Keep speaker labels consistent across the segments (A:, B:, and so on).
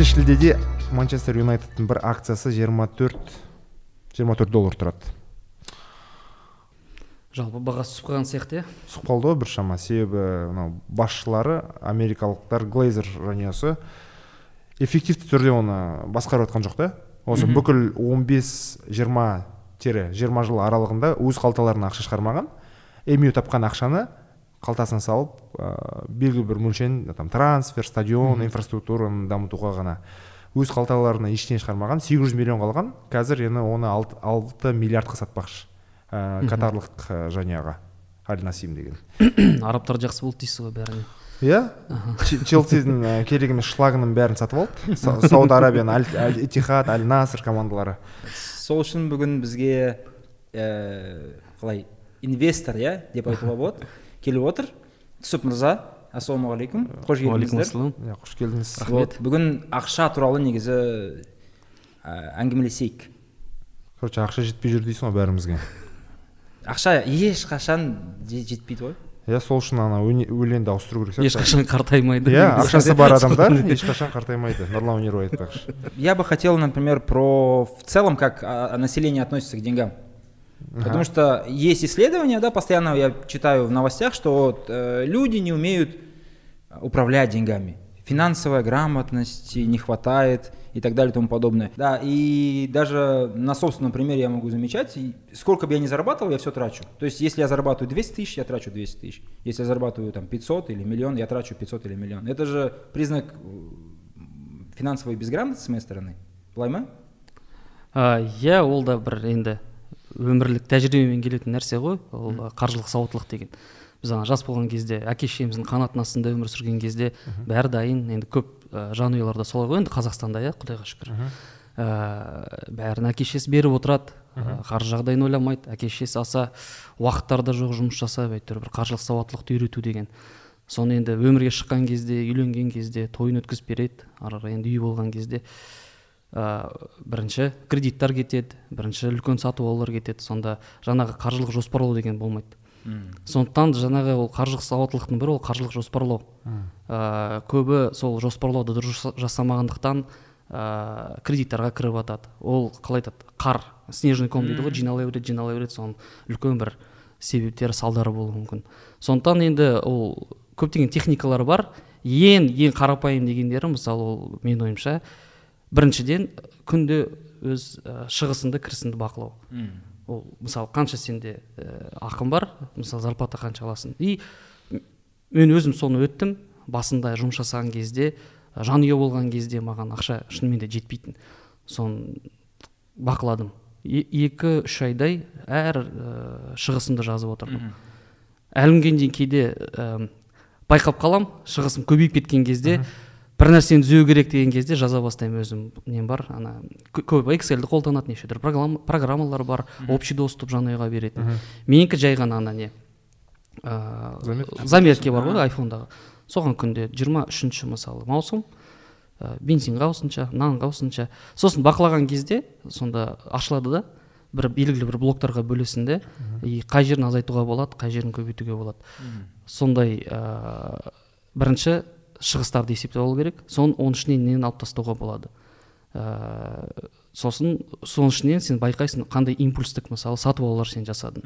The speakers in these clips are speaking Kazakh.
A: бірінші шілдеде манчестер юнайтедтің бір акциясы 24 24 доллар тұрады.
B: Жалпы бағасы түсіп қалған сияқты иә?
A: Түсіп қалды ғой біршама. Себебі мынау басшылары америкалықтар глейзер жанұясы эффективті түрде оны басқарып жатқан жоқ та. Осы бүкіл 15-20 тире 20 жыл аралығында өз қалталарына ақша шығармаған эмю тапқан ақшаны қалтасына салып ә, белгілі бір мөлшерін там трансфер стадион инфраструктураны дамытуға ғана. Өз қалталарына ештеңе шығармаған 800 миллион қалған. Қазір енді оны 6, 6 миллиардқа сатпақшы. Ә, катарлық ә, жанұяға. Аль насим деген.
B: Арабтар жақсы болды дейсіз ғой бәріне.
A: Иә? Челсидің ә, керек емес шлагының бәрін сатып алды Са- сауд арабияның аль Аль иттихад аль наср командалары.
C: Сол үшін бүгін бізге ә, қалай инвестор иә деп айтуға болады. Келіп отыр. Түсіп мырза ассалаумағалейкум қош келдіңіздер.
B: Ассалам
A: иә қош келдіңіз.
C: Вот бүгін ақша туралы негізі ә, әңгімелесейік.
A: Короче ақша жетпей жүр дейсің ғой бәрімізге.
C: Ақша ешқашан же- жетпейді ғой.
A: Иә сол үшін ана өлеңді ауыстыру керек сияқты.
B: Ешқашан қартаймайды.
A: Иә ақшасы бар адамдар ешқашан қартаймайды. Нұрлан өнербай айтпақшы.
C: Я бы хотел например про в целом как население относится к деньгам. Потому что есть исследования, да, постоянно я читаю в новостях, что вот, э, люди не умеют управлять деньгами. Финансовая грамотность не хватает и так далее и тому подобное. Да, и даже на собственном примере я могу замечать, сколько бы я ни зарабатывал, я все трачу. То есть, если я зарабатываю 200 тысяч, я трачу 200 тысяч. Если я зарабатываю там 500 или миллион, я трачу 500 или миллион. Это же признак э, финансовой безграмотности с моей стороны. Былай ма?
B: ә, иә ол да бір өмірлік тәжірибемен келетін нәрсе ғой ол қаржылық сауаттылық деген. Біз ана жас болған кезде әке шешеміздің қанатының астында өмір сүрген кезде бәрі дайын енді көп ә, жанұяларда солай ғой енді қазақстанда иә құдайға шүкір. Ә, бәрін әке шешесі беріп отырады ә, қаржы жағдайын ойламайды әке шешесі аса уақыттары да жоқ жұмыс жасап әйтеуір бір қаржылық сауаттылықты үйрету деген. Соны енді өмірге шыққан кезде үйленген кезде тойын өткізіп береді ары қарай енді үй болған кезде. Ә, бірінші кредиттар кетеді бірінші үлкен сатып алулар кетеді сонда жаңағы қаржылық жоспарлау деген болмайды. Сондықтан жаңағы ол қаржылық сауаттылықтың бірі ол қаржылық жоспарлау. Ә, көбі сол жоспарлауды дұрыс жаса- жасамағандықтан ә, кредиттарға кіріп жатады ол қалай айтады қар снежный ком дейді ғой жинала береді жинала береді соның үлкен бір себептері салдары болуы мүмкін. Сондықтан енді ол көптеген техникалар бар. Ең ең қарапайым дегендері мысалы ол менің ойымша біріншіден күнде өз ә, шығысыңды кірісіңді бақылау. Ол мысалы қанша сенде ә, ақын бар мысалы зарплата қанша аласың? И мен өзім соны өттім. Басында жұмыс жасаған кезде жанұя болған кезде маған ақша шынымен де жетпейтін. Соны бақыладым. Е- екі үш айдай әр ә, шығысымды жазып отырдым. Әлі күнге дейін кейде ә, байқап қалам шығысым көбейіп кеткен кезде бір нәрсені түзеу керек деген кезде жаза бастаймын өзім. Нем бар? Ана кө- көп эксельді қолданады неше түрлі программа- программалар бар общий доступ жанұяға беретін. Менікі жай ғана ана не
A: Заметки.
B: заметки бар ғой айфондағы. Соған күнде жиырма үшінші мысалы маусым ә, бензинға осынша нанға осынша сосын бақылаған кезде сонда ашылады да бір белгілі бір блоктарға бөлесің де и қай жерін азайтуға болады қай жерін көбейтуге болады. Сондай ә, бірінші шығыстарды есептеп алу керек. Соның оның ішінен нені алып тастауға болады. Ә, сосын соның ішінен сен байқайсың қандай импульстік мысалы сатып алулар сен жасадың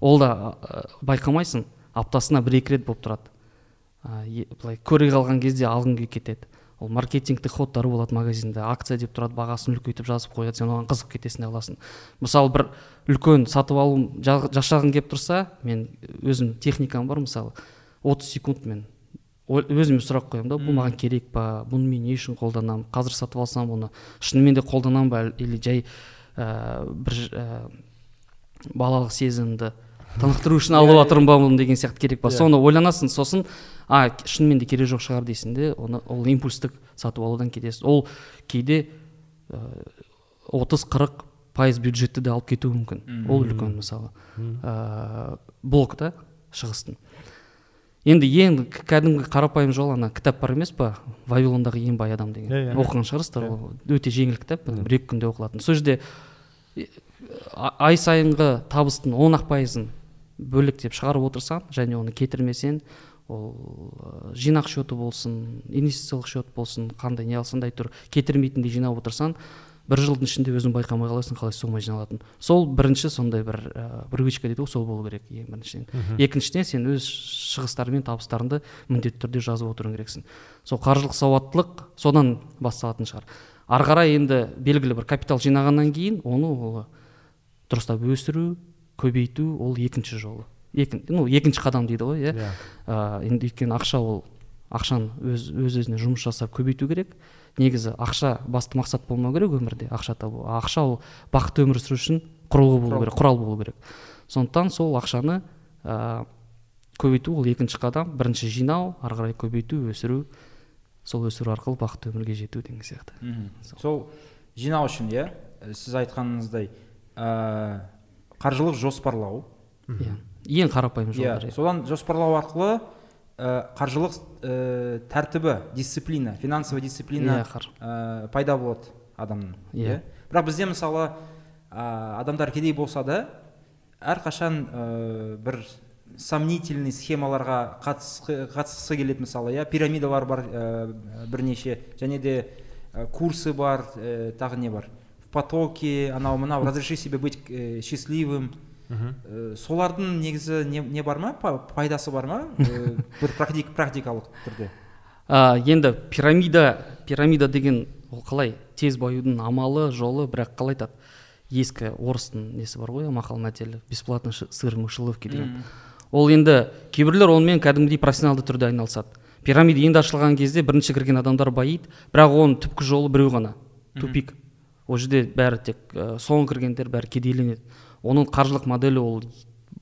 B: ол да ә, байқамайсың аптасына бір екі рет болып тұрады. Ә, былай көре қалған кезде алғың келіп кетеді. Ол маркетингтік ходтары болады магазинде акция деп тұрады бағасын үлкейтіп жазып қояды сен оған қызығып кетесің де аласың. Мысалы бір үлкен сатып алу жа- жасағың келіп тұрса мен өзім техникам бар мысалы 30 секунд мен өзіме сұрақ қоямын да бұл маған керек па? Бұны мен не үшін қолданамын? Қазір сатып алсам оны шынымен де қолданамын ба или жай ә, бір ә, балалық сезімді тынықтыру үшін алып жатырмын ба мұны деген сияқты керек па? Соны ойланасың сосын а шынымен де керек жоқ шығар дейсің де оны ол импульстік сатып алудан кетесің ол кейде отыз қырық пайыз бюджетті де алып кетуі мүмкін. Ол үлкен мысалы ә, блок та шығыстың. Енді ең кәдімгі қарапайым жол ана кітап бар емес па? Вавилондағы ең бай адам деген.
A: Иә, иә.
B: оқыған шығарсыздар ол өте жеңіл кітап бір екі күнде оқылатын. Сол жерде ай сайынғы табыстың он ақ пайызын бөлектеп шығарып отырсаң және оны кетірмесең ол жинақ счеты болсын инвестициялық счет болсын қандай не алсаң да әйтеуір кетірмейтіндей жинап отырсаң бір жылдың ішінде өзің байқамай қаласың қалай сома жиналатынын. Сол бірінші сондай бір ә, привычка дейді ғой сол болу керек ең біріншіден. Екіншіден сен өз шығыстарың мен табыстарыңды міндетті түрде жазып отыруың керексің. Сол қаржылық сауаттылық содан басталатын шығар. Ары қарай енді белгілі бір капитал жинағаннан кейін оны ол дұрыстап өсіру көбейту ол екінші жолы. Екі, ну екінші қадам дейді ғой иә?
A: Иә.
B: ә, енді өйткені ақша ол ақшаны өз өз өзіне жұмыс жасап көбейту керек. Негізі ақша басты мақсат болмау керек өмірде ақша табу. А ақша ол бақытты өмір сүру үшін құрылғы болу керек құрал болу керек. Сондықтан сол ақшаны ә, көбейту ол екінші қадам. Бірінші жинау ары қарай көбейту өсіру. Сол өсіру арқылы бақытты өмірге жету деген сияқты.
C: Мгм. сол. Жинау үшін иә? Ә, сіз айтқаныңыздай ә, қаржылық жоспарлау.
B: Иә ең қарапайым
C: иә
B: жолдар иә.
C: содан жоспарлау арқылы ә, қаржылық ә, тәртібі дисциплина финансовый дисциплина
B: Иә,
C: ә, пайда болады адамның
B: Иә.
C: бірақ бізде мысалы ә, адамдар кедей болса да әрқашан ә, бір сомнительный схемаларға қатысқы, қатысқысы келеді мысалы иә. Пирамидалар бар ә, бірнеше және де ә, курсы бар ә, тағы не бар. В потоке анау мынау разреши себе быть ә, счастливым. Ә, солардың негізі не, не бар ма? Па- пайдасы бар ма? Ә, бір практик, практикалық түрде.
B: А, енді пирамида пирамида деген ол қалай? Тез баюдың амалы жолы бірақ қалай айтады ескі орыстың несі бар ғой? Мақал мәтелі бесплатный сыр в мышеловке деген ол енді кейбіреулер онымен кәдімгідей профессионалды түрде айналысады. Пирамида енді ашылған кезде бірінші кірген адамдар байиды бірақ оның түпкі жолы біреу ғана. Тупик. Ол жерде бәрі тек ә, соңғы кіргендер бәрі кедейленеді. Оның қаржылық моделі ол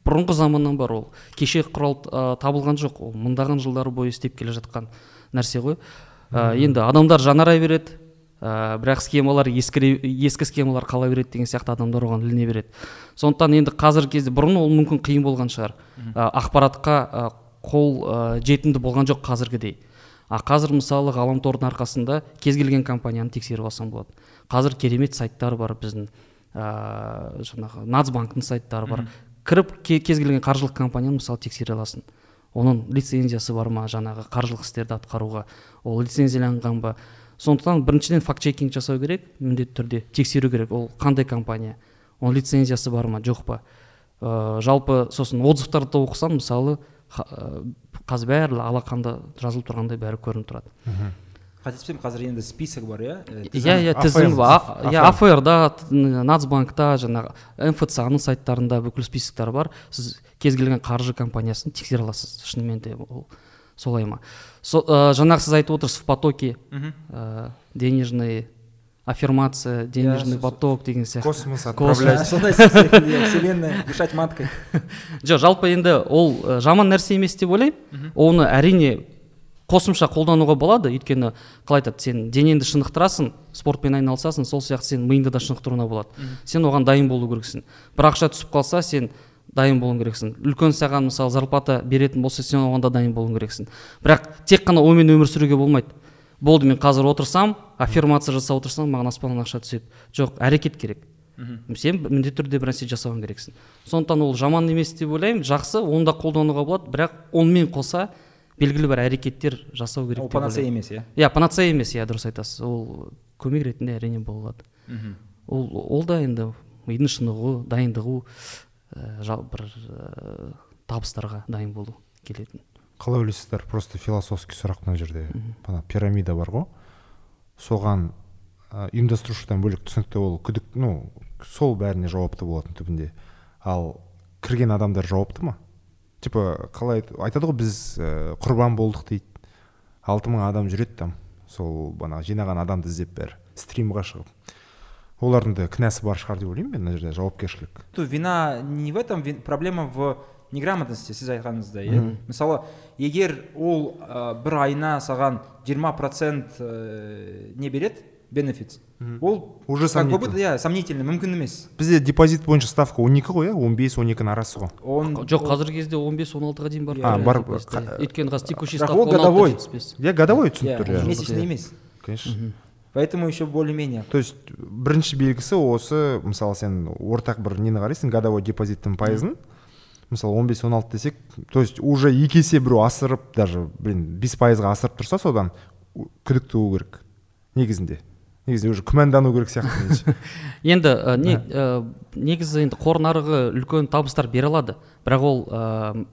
B: бұрынғы заманнан бар ол. Кеше құрал ә, табылған жоқ. Ол мыңдаған жылдар бойы істеп келе жатқан нәрсе ғой. Ә, енді адамдар жаңара береді ә, бірақ схемалар ескіре, ескі схемалар қала береді деген сияқты адамдар оған іліне береді. Сондықтан енді қазіргі кезде бұрын ол мүмкін қиын болған шығар. Ә, ақпаратқа ә, қол ә, жетімді болған жоқ қазіргідей. А қазір мысалы ғаламтордың арқасында кез келген компанияны тексеріп алсаң болады. Қазір керемет сайттар бар біздің. Ә, жаңағы нацбанктың сайттары бар. Кіріп ке- кез келген қаржылық компанияны мысалы тексере аласың. Оның лицензиясы бар ма жаңағы қаржылық істерді атқаруға? Ол лицензияланған ба? Сондықтан біріншіден факт чекинг жасау керек міндетті түрде тексеру керек. Ол қандай компания? Оның лицензиясы бар ма жоқ па? Ә, жалпы сосын отзывтарды оқысаң мысалы қазір бәрі алақанда жазылып тұрғандай бәрі көрініп тұрады.
C: Қателеспесем қазір енді список бар иә
B: иә иә тізім иә
A: AFR.
B: афр да нацбанкта жаңағы мфц ның сайттарында бүкіл списоктар бар. Сіз кез келген қаржы компаниясын тексере аласыз шынымен де ол солай ма? Со, ә, жаңағы сіз айтып отырсыз в потоке ә, денежный аффирмация денежный поток деген сияқты.
A: Космос отправлять.
C: Сондай вселенная дышать маткой.
B: Жоқ жалпы енді ол ә, жаман нәрсе емес деп ойлаймын. Оны әрине қосымша қолдануға болады. Өйткені қалай айтады сен денеңді шынықтырасың спортпен айналысасың сол сияқты сен миыңды да шынықтыруына болады. Сен оған дайын болу керексің. Бір ақша түсіп қалса сен дайын болуың керексің. Үлкен саған мысалы зарплата беретін болса сен оған да дайын болуың керексің. Бірақ тек қана онымен өмір сүруге болмайды. Болды мен қазір отырсам аффирмация жасап отырсам маған аспаннан ақша түседі. Жоқ әрекет керек. Сен міндетті түрде бір нәрсе жасауың керексің. Сондықтан ол жаман емес деп ойлаймын. Жақсы оны да қолдануға болады. Бірақ онымен қоса белгілі бір әрекеттер жасау керек
C: ол панацея емес иә?
B: Иә панацея емес иә дұрыс айтасыз. Ол көмек ретінде әрине бола алады ол ол да енді мидың шынығу дайындығу ә, жал бір ә, табыстарға дайын болу келетін.
A: Қалай ойлайсыздар? Просто философский сұрақ мына жерде. Ана пирамида бар ғой. Соған ә, ұйымдастырушыдан бөлек түсінікті ол күдік ну сол бәріне жауапты болатын түбінде. Ал кірген адамдар жауапты ма? Типа қалай айт- айтады ғой біз ә, құрбан болдық дейді. алты мың адам жүреді там сол бағанағы жинаған адамды іздеп бәрі стримға шығып. олардың да кінәсі бар шығар деп ойлаймын мен мына жерде жауапкершілік.
C: То вина не в этом проблема в неграмотности сіз айтқаныңыздай иә? Мысалы егер ол ә, бір айына саған 20 процент не береді бенефит ол
A: Уже
C: как бы
A: сомнительно.
C: иә сомнительно мүмкін емес.
A: Бізде депозит бойынша ставка 12 ғой иә? 15 12-ның арасы ғой.
C: Он
B: жоқ қазіргі кезде 15-16-ға дейін бар.
C: А,
A: бар,
B: өйткені қазір текущий
C: бірақ
B: ставка
C: ол годовой.
B: 16-75
A: иә годовой
C: иә, ол
A: иә
C: месячный
B: иә.
C: емес.
A: Конечно.
C: Поэтому еще более менее
A: то есть бірінші белгісі осы мысалы сен ортақ бір нені қарайсың? Годовой депозиттің пайызын. Мысалы он бес он алты десек то есть уже екі есе біреу асырып даже блин бес пайызға асырып тұрса содан у- күдікті болу керек негізінде. Негізінде уже күмәндану керек сияқты меніңше.
B: Енді ә, не, ә, негізі енді қор нарығы үлкен табыстар бере алады. Бірақ ол ә,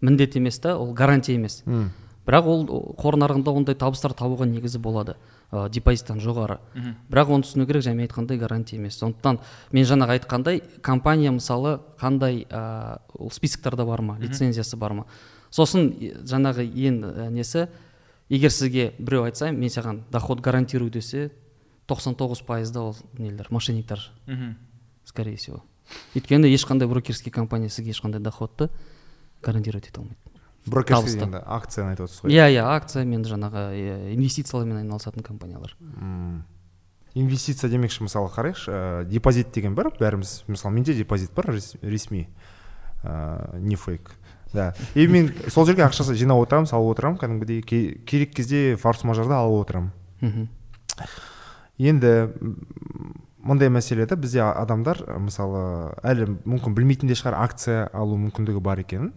B: міндет емес та ол гарантия емес.
A: М.
B: бірақ ол қор нарығында ондай табыстар табуға негізі болады. Ә, депозиттан жоғары. Бірақ оны түсіну керек жаңа мен айтқандай гарантия емес. Сондықтан мен жаңағы айтқандай компания мысалы қандай ә, ол списоктарда бар ма лицензиясы бар ма? Сосын жаңағы ең ә, несі? Егер сізге біреу айтса мен саған доход гарантирую десе 99 пайызда ол нелер мошенниктер
C: Мгм.
B: скорее всего. Өйткені ешқандай брокерский компания сізге ешқандай доходты гарантировать ете алмайды.
A: Брокерский акцияны айтып отырсыз ғой.
B: Иә иә акциямен жаңағы иә, инвестициялармен айналысатын компаниялар.
A: М. инвестиция демекші мысалы қарайықшы ә, депозит деген бар. Бәріміз мысалы менде депозит бар рес- ресми ә, не фейк. Да. И мен сол жерге ақшасын жинап отырамын салып отырамын кәдімгідей ке- керек кезде форс мажорда алып отырамын.
B: Мхм.
A: Енді мындай мәселеде бізде адамдар мысалы әлі мүмкін білмейтін де шығар акция алу мүмкіндігі бар екенін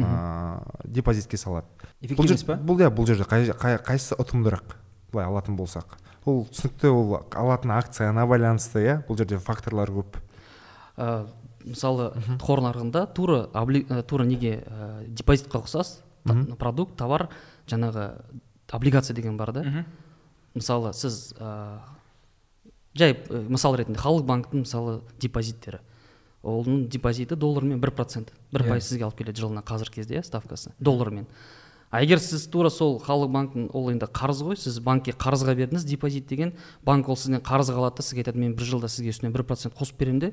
A: ә, депозитке салады. Бұл,
C: эффективность
A: жер,
C: па?
A: бұл иә бұл жерде қай, қай, қайсысы ұтымдырақ былай алатын болсақ. Ол түсінікті ол алатын акцияна байланысты иә бұл жерде факторлар көп.
B: Ә, мысалы қор нарығында тура обли- ә, тура неге ә, депозитқа ұқсас та- продукт товар жаңағы облигация деген бар да. Мысалы сіз ә, жай мысал ретінде халық банктің мысалы депозиттері. Оның депозиті доллармен бір процент. Бір
C: Иә.
B: пайыз сізге алып келеді жылына қазіргі кезде иә ставкасы доллармен. А егер сіз тура сол халық банктің ол енді қарыз ғой сіз банкке қарызға бердіңіз депозит деген банк ол сізден қарызға алады да сізге айтады мен бір жылда сізге үстіне бір процент қосып беремін де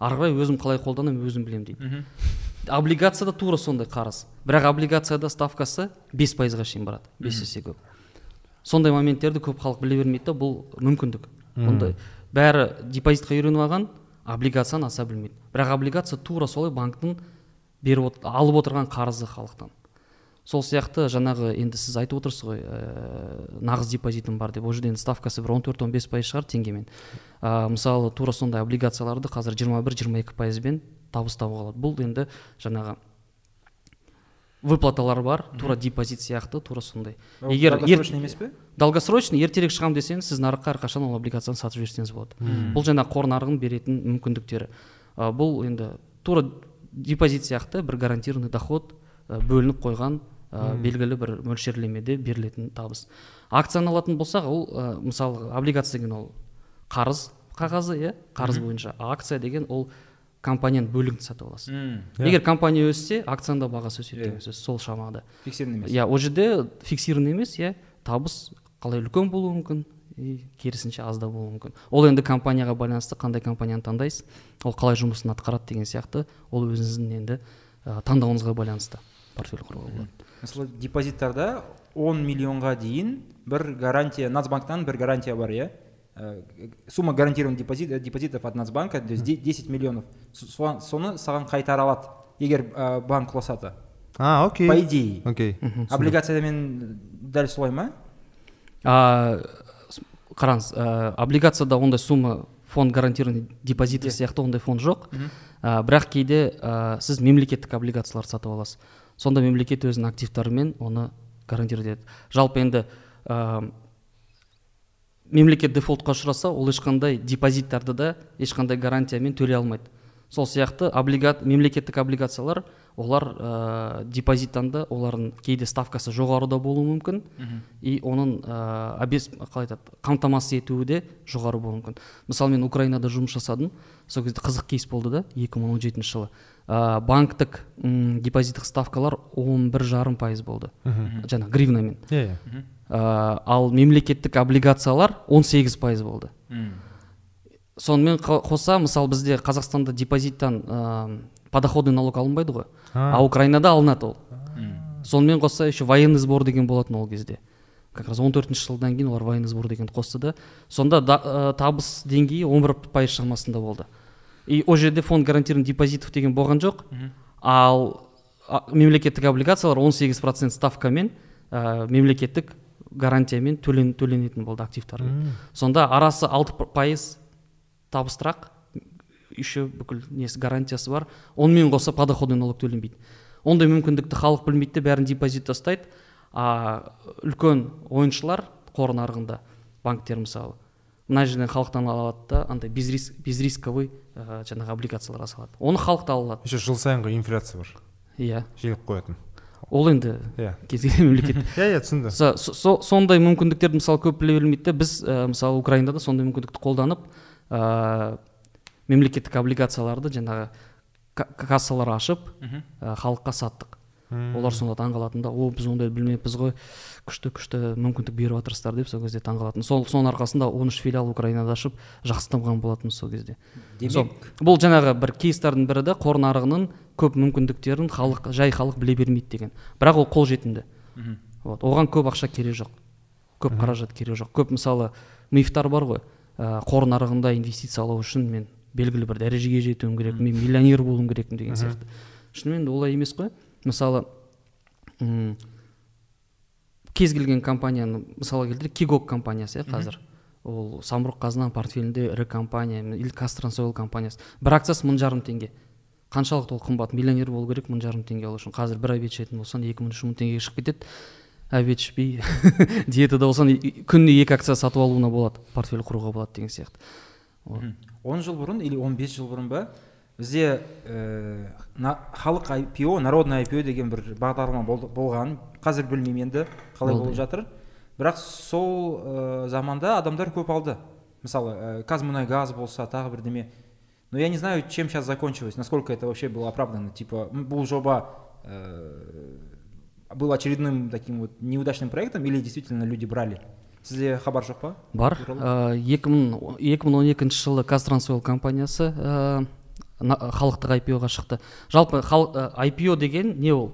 B: ары қарай өзім қалай қолданамын өзім білемін дейді.
C: Мгм.
B: облигацияда тура сондай қарыз. Бірақ облигацияда ставкасы бес пайызға шейін барады. Бес есе көп. Сондай моменттерді көп халық біле бермейді да бұл мүмкіндік. Бұндай бәрі депозитқа үйреніп алған облигацияны аса білмейді. Бірақ облигация тура солай банктің беріп алып отырған қарызы халықтан. Сол сияқты жаңағы енді сіз айтып отырсыз ғой ә, нағыз депозитім бар деп. Ол жерде енді ставкасы бір он төрт он бес пайыз шығар теңгемен. Ә, мысалы тура сондай облигацияларды қазір жиырма бір жиырма екі пайызбен табыс табуға болады. Бұл енді жаңағы выплаталар бар тура депозит сияқты тура сондай. Егер
C: долгосрочный емес пе?
B: Долгосрочный ертерек шығамын десеңіз сіз нарыққа әрқашан ол облигацияны сатып жіберсеңіз болады. Бұл жаңағы қор нарығының беретін мүмкіндіктері. Бұл енді тура депозит сияқты бір гарантированный доход бөлініп қойған ә, белгілі бір мөлшерлемеде берілетін табыс. Акцияны алатын болсақ ол ә, мысалы облигация деген ол қарыз қағазы иә? Қарыз бойынша. Акция деген ол компанияның бөлігін сатып аласыз
C: М,
B: егер компания өссе акцияның да бағасы өседі
C: Иә.
B: деген сөз сол шамада.
C: Фиксированный емес.
B: Иә ол жерде фиксированный емес иә табыс қалай үлкен болуы мүмкін и керісінше аз да болуы мүмкін. Ол енді компанияға байланысты қандай компанияны таңдайсыз ол қалай жұмысын атқарады деген сияқты ол өзіңіздің енді ә, таңдауыңызға байланысты портфель құруға болады.
C: Мысалы депозиттарда 10 миллионға дейін бір гарантия нацбанктан бір гарантия бар иә? Сумма гарантированных депозит, э, депозитов от нацбанка то есть де- 10 миллионов. Соны саған қайтара алады егер ә, банк құласады
A: а окей.
C: По идее.
A: Окей.
C: Облигациямен дәл солай ма?
B: Қараңыз ә, облигацияда ондай сумма фонд гарантированный депозиты сияқты ондай фонд жоқ. Ә, бірақ кейде ә, сіз мемлекеттік облигациялар сатып аласыз. Сонда мемлекет өзінің активтарымен оны гарантировать етеді жалпы енді ә, мемлекет дефолтқа ұшыраса ол ешқандай депозиттарды да ешқандай гарантиямен төлей алмайды. Сол сияқты облига... мемлекеттік облигациялар олар ә, депозиттан да олардың кейде ставкасы жоғары да болуы мүмкін. И оның ә, обес... қалай айтады қамтамасыз етуі де жоғары болуы мүмкін. Мысалы мен украинада жұмыс жасадым. Сол кезде қызық кейс болды да 2017 жылы. Ә, банктік депозиттік ставкалар он бір жарым пайыз болды. Жаңағы гривнамен.
A: Иә иә.
B: Ә, ал мемлекеттік облигациялар 18 пайыз болды.
C: М.
B: сонымен қоса мысалы бізде қазақстанда депозиттан ә, подоходный налог алынбайды ғой.
A: А.
B: а украинада алынады ол. Сонымен қоса еще военный сбор деген болатын ол кезде. Как раз он төртінші жылдан кейін олар военный сбор дегенді қосты да. Сонда да, ә, табыс деңгейі он бір пайыз шамасында болды. И ол жерде фонд гарантированных депозитов деген болған жоқ. Ал а, мемлекеттік облигациялар 18 процент ставкамен ә, мемлекеттік гарантиямен төлен, төленетін болды активтар сонда арасы алты пайыз табыстырақ еще бүкіл несі гарантиясы бар. Онымен қоса подоходный налог төленбейді. Ондай мүмкіндікті халық білмейді де бәрін депозит тастайды. А үлкен ойыншылар қор нарығында банктер мысалы. Мына жерден халықтан ала алады да андай безриск безрисковый ә, жаңағы облигацияларға салады. Оны халық та ала алады.
A: Еще жыл сайынғы инфляция бар.
B: Иә.
A: Жиылып қоятын.
B: Ол енді
A: иә.
B: кез келген мемлекет.
A: Иә иә түсіндім
B: Со- со- со- сондай мүмкіндіктерді мысалы көп біле бермейді да біз ә, мысалы украинада сондай мүмкіндікті қолданып ә, мемлекеттік облигацияларды жаңағы ка- кассалар ашып ә, халыққа саттық. Олар сонда таңқалатын да о біз ондайды білмеппіз ғой күшті күшті мүмкіндік беріп жатырсыздар деп сол кезде таңқалатын сол соның арқасында он үш филиал украинада ашып жақсы дамыған болатынбыз сол кезде. Сол-
C: демек
B: бұл жаңағы бір кейстардың бірі да қор нарығының көп мүмкіндіктерін халық жай халық біле бермейді деген. Бірақ ол қолжетімді вот оған көп ақша керек жоқ. Көп қаражат керек жоқ. Көп мысалы мифтар бар ғой ә, қор нарығында инвестициялау үшін мен белгілі бір дәрежеге жетуім керек мен миллионер болуым керекпін деген сияқты. Шынымен де олай емес қой. Мысалы м, кез келген компанияны мысалға келтірейік кигок компаниясы иә қазір. Ол самұрық қазына портфелінде ірі компания или казтрансойл компаниясы. Бір акциясы мың жарым теңге. Қаншалықты ол қымбат? Миллионер болу керек мың жарым теңге алу үшін. Қазір бір обед ішетін болсаң екі мың үш мың теңгеге шығып кетеді. Обед ішпей диетада болсаң күніне екі акция сатып алуына болады. Портфель құруға болады деген сияқты.
C: Он жыл бұрын или 15 жыл бұрын ба бізде ә, на, халық IPO народный IPO деген бір бағдарлама болған. Қазір білмеймін енді қалай болып жатыр. Бірақ сол ә, заманда адамдар көп алды. Мысалы ә, казмунайгаз болса тағы бірдеме но я не знаю чем сейчас закончилось насколько это вообще было оправдано. Типа бұл жоба ә, был очередным таким вот неудачным проектом или действительно люди брали? Сізде хабар жоқ па?
B: Бар. Екі мың екі мың он екінші жылы казтрансойл компаниясы халықтық IPO-ға шықты. Жалпы хал- ә, IPO деген не ол?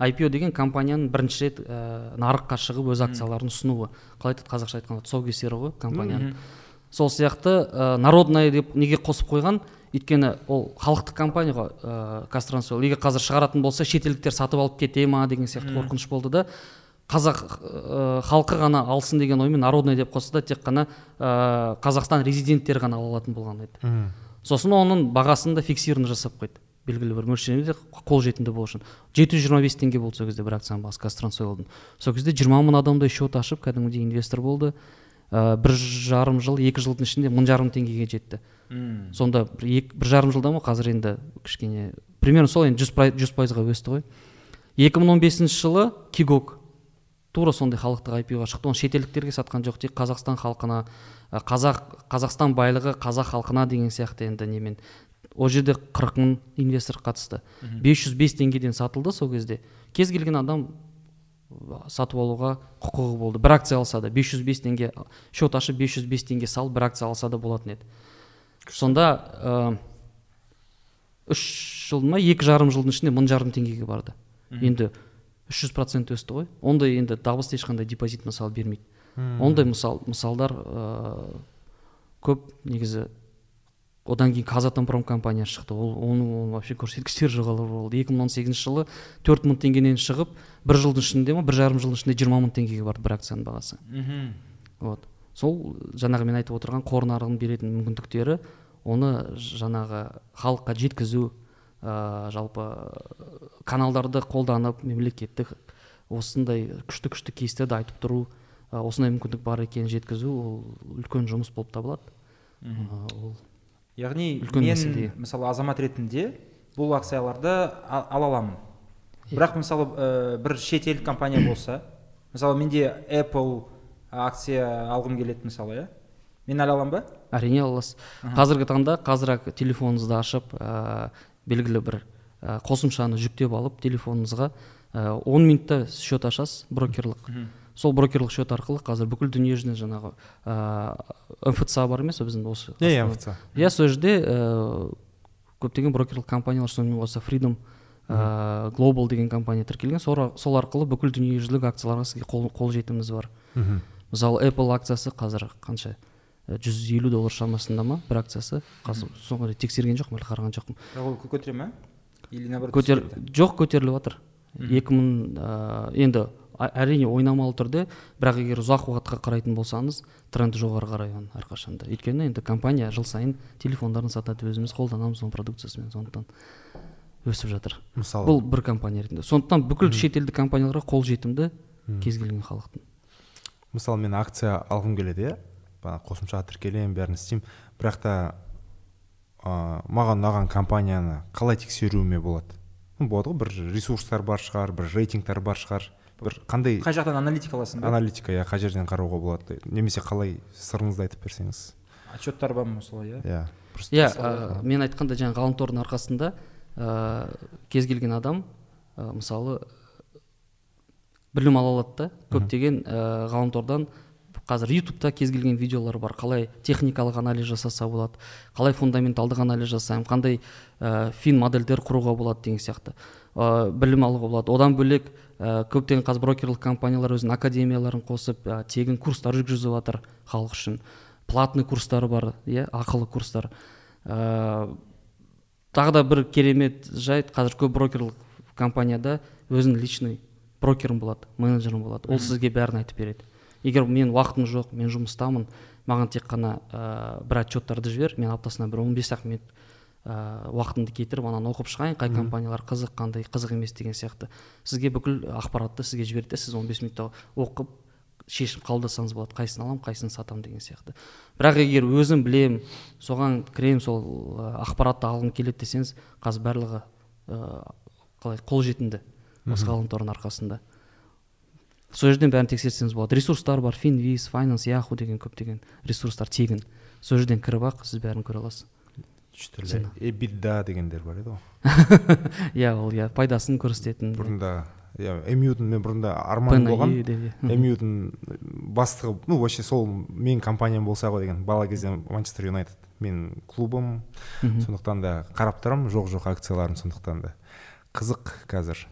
B: IPO деген компанияның бірінші рет ә, нарыққа шығып өз акцияларын ұсынуы. Қалай айтады қазақша айтқанда тұсаукесері ғой компанияның сол сияқты ә, народная деп неге қосып қойған? Өйткені ол халықтық компания ғой. Ә, казтрансойл. Егер қазір шығаратын болса шетелдіктер сатып алып кете ма деген сияқты қорқыныш болды да. Қазақ халқы ғана алсын деген оймен народный деп қосты да тек қана ә, қазақстан резиденттері ғана ала алатын болған еді. Сосын оның бағасын да фиксированно жасап қойды. Белгілі бір мөлшерде қолжетімді болу үшін. жеті жүз жиырма бес теңге болды сол кезде бір акцияның бағасы казтрансойлдың сол кезде жиырма мың адамдай счет ашып кәдімгідей инвестор болды. Ә, бір жарым жыл екі жылдың ішінде мың жарым теңгеге жетті.
C: М.
B: сонда бір, екі, бір жарым жылда ма? Қазір енді кішкене примерно сол енді жүз пайыз- жүз пайызға өсті ғой. Екі мың он бесінші жылы кигок тура сондай халықтық IPO-ға шықты. Оны шетелдіктерге сатқан жоқ тек қазақстан халқына қазақ қазақстан байлығы қазақ халқына деген сияқты енді немен ол жерде қырық мың инвестор қатысты. 505 теңгеден сатылды сол кезде. Кез келген адам ә, сатып алуға құқығы болды. Бір акция алса да 505 теңге счет ашып 505 теңге салып бір акция алса да болатын еді. Сонда ә, үш жыл ма екі жарым жылдың ішінде мың жарым теңгеге барды. Енді үш жүз процент өсті ғой. Ондай енді дабысты ешқандай депозит мысалы бермейді. Ондай мысал мысалдар ә, көп негізі. Одан кейін казатомпром компаниясы шықты. Ол оның вообще көрсеткіштері жоғары болды. Екі мың он сегізінші жылы төрт мың теңгеден шығып бір жылдың ішінде ма бір жарым жылдың ішінде жиырма мың теңгеге барды бір акцияның бағасы.
C: Мхм.
B: Вот. Сол жаңағы мен айтып отырған қор нарығының беретін мүмкіндіктері оны жаңағы халыққа жеткізу ә, жалпы каналдарды қолданып мемлекеттік осындай күшті күшті кейстерді айтып тұру осындай мүмкіндік бар екенін жеткізу ол үлкен жұмыс болып табылады. Ол
C: яғни
B: Үлкен
C: мен
B: мәселе.
C: мысалы азамат ретінде бұл акцияларды ала аламын. Бірақ мысалы ә, бір шетелдік компания болса мысалы менде Apple акция алғым келеді мысалы иә. Мен ала аламын ба?
B: Әрине ала аласыз. Қазіргі таңда қазір телефоныңызды ашып ә, белгілі бір ә, қосымшаны жүктеп алып телефоныңызға ә, 10 минутта счет ашасыз брокерлік. Сол брокерлік счет арқылы қазір бүкіл дүниежүзіне жаңағы ә, мфца бар емес пе біздің осы
A: иә иә мфца.
B: иә сол жерде ә, көптеген брокерлік компаниялар сонымен қоса freedom ә, global деген компания тіркелген. Сол, ар- сол арқылы бүкіл дүниежүзілік акцияларға сізге қол, қолжетіміңіз бар.
A: Мгм.
B: мысалы apple акциясы қазір қанша? Жүз елу доллар шамасында ма бір акциясы? Қазір соңғы рет тексерген жоқпын әлі қараған жоқпын.
C: Бірақ ол көтере ма или наоборот
B: көтер жоқ көтеріліп жатыр. Екі мың ә, енді әрине ойнамалы түрде. Бірақ егер ұзақ уақытқа қарайтын болсаңыз тренд жоғары қарай оның әрқашанда. Өйткені енді компания жыл сайын телефондарын сатады өзіміз қолданамыз оның продукциясымен. Сондықтан өсіп жатыр.
A: Мысалы?
B: Бұл бір компания ретінде. Сондықтан бүкіл шетелдік компанияларға қолжетімді кез келген халықтың.
A: Мысалы мен акция алғым келеді иә? Бағана қосымшаға тіркелемін бәрін істеймін. Бірақ та ә, маған ұнаған компанияны қалай тексеруіме болады? Болады ғой бір ресурстар бар шығар бір рейтингтар бар шығар. Бір қандай
C: қай жақтан аналитика аласың ба
A: аналитика иә қай жерден қарауға болады? Немесе қалай сырыңызды айтып берсеңіз.
C: Отчеттар бар ма солай иә?
A: Иә. Просто
B: иә мен айтқандай жаңағы ғаламтордың арқасында ә, кез келген адам ә, мысалы білім ала алады да. Көптеген ә, ғаламтордан қазір ютубта кез келген видеолар бар. Қалай техникалық анализ жасаса болады қалай фундаменталдық анализ жасаймын қандай ә, фин модельдер құруға болады деген сияқты. Ә, білім алуға болады. Одан бөлек ә, көптеген қазір брокерлік компаниялар өзінің академияларын қосып ә, тегін курстар жүргізіп жатыр халық үшін. Платный курстары бар иә ақылы курстар. Ә, тағы да бір керемет жайт қазір көп брокерлік компанияда өзінің личный брокерің болады менеджерің болады. Ол сізге бәрін айтып береді. Егер мен уақытым жоқ мен жұмыстамын маған тек қана ә, бір отчеттарды жібер мен аптасына бір 15 ақ минут ә, уақытымды кетіріп ананы оқып шығайын. Қай компаниялар қызық қандай қызық емес деген сияқты. Сізге бүкіл ақпаратты сізге жібереді сіз 15 минутта оқып шешім қабылдасаңыз болады. Қайсысын аламын қайсысын сатамын деген сияқты. Бірақ егер өзім білем соған кіремін сол ә, ақпаратты алғым келеді десеңіз қазір барлығы ә, қалай қолжетімді осы ғаламтордың арқасында. Сол жерден бәрін тексерсеңіз болады. Ресурстар бар. Финвиз файнанс яху деген көптеген ресурстар тегін. Сол жерден кіріп ақ сіз бәрін көре аласыз.
A: Үш түрлі эбида дегендер бар еді ғой.
B: Иә ол иә пайдасын көрсететін.
A: Бұрында иә эмюдың мен бұрында арманым болған. эмюдың бастығы ну вообще сол менің компаниям болса ғой деген бала кезде манчестер юнайтед менің клубым. Сондықтан да қарап тұрамын жоқ жоқ акцияларын сондықтан да. Қызық қазір.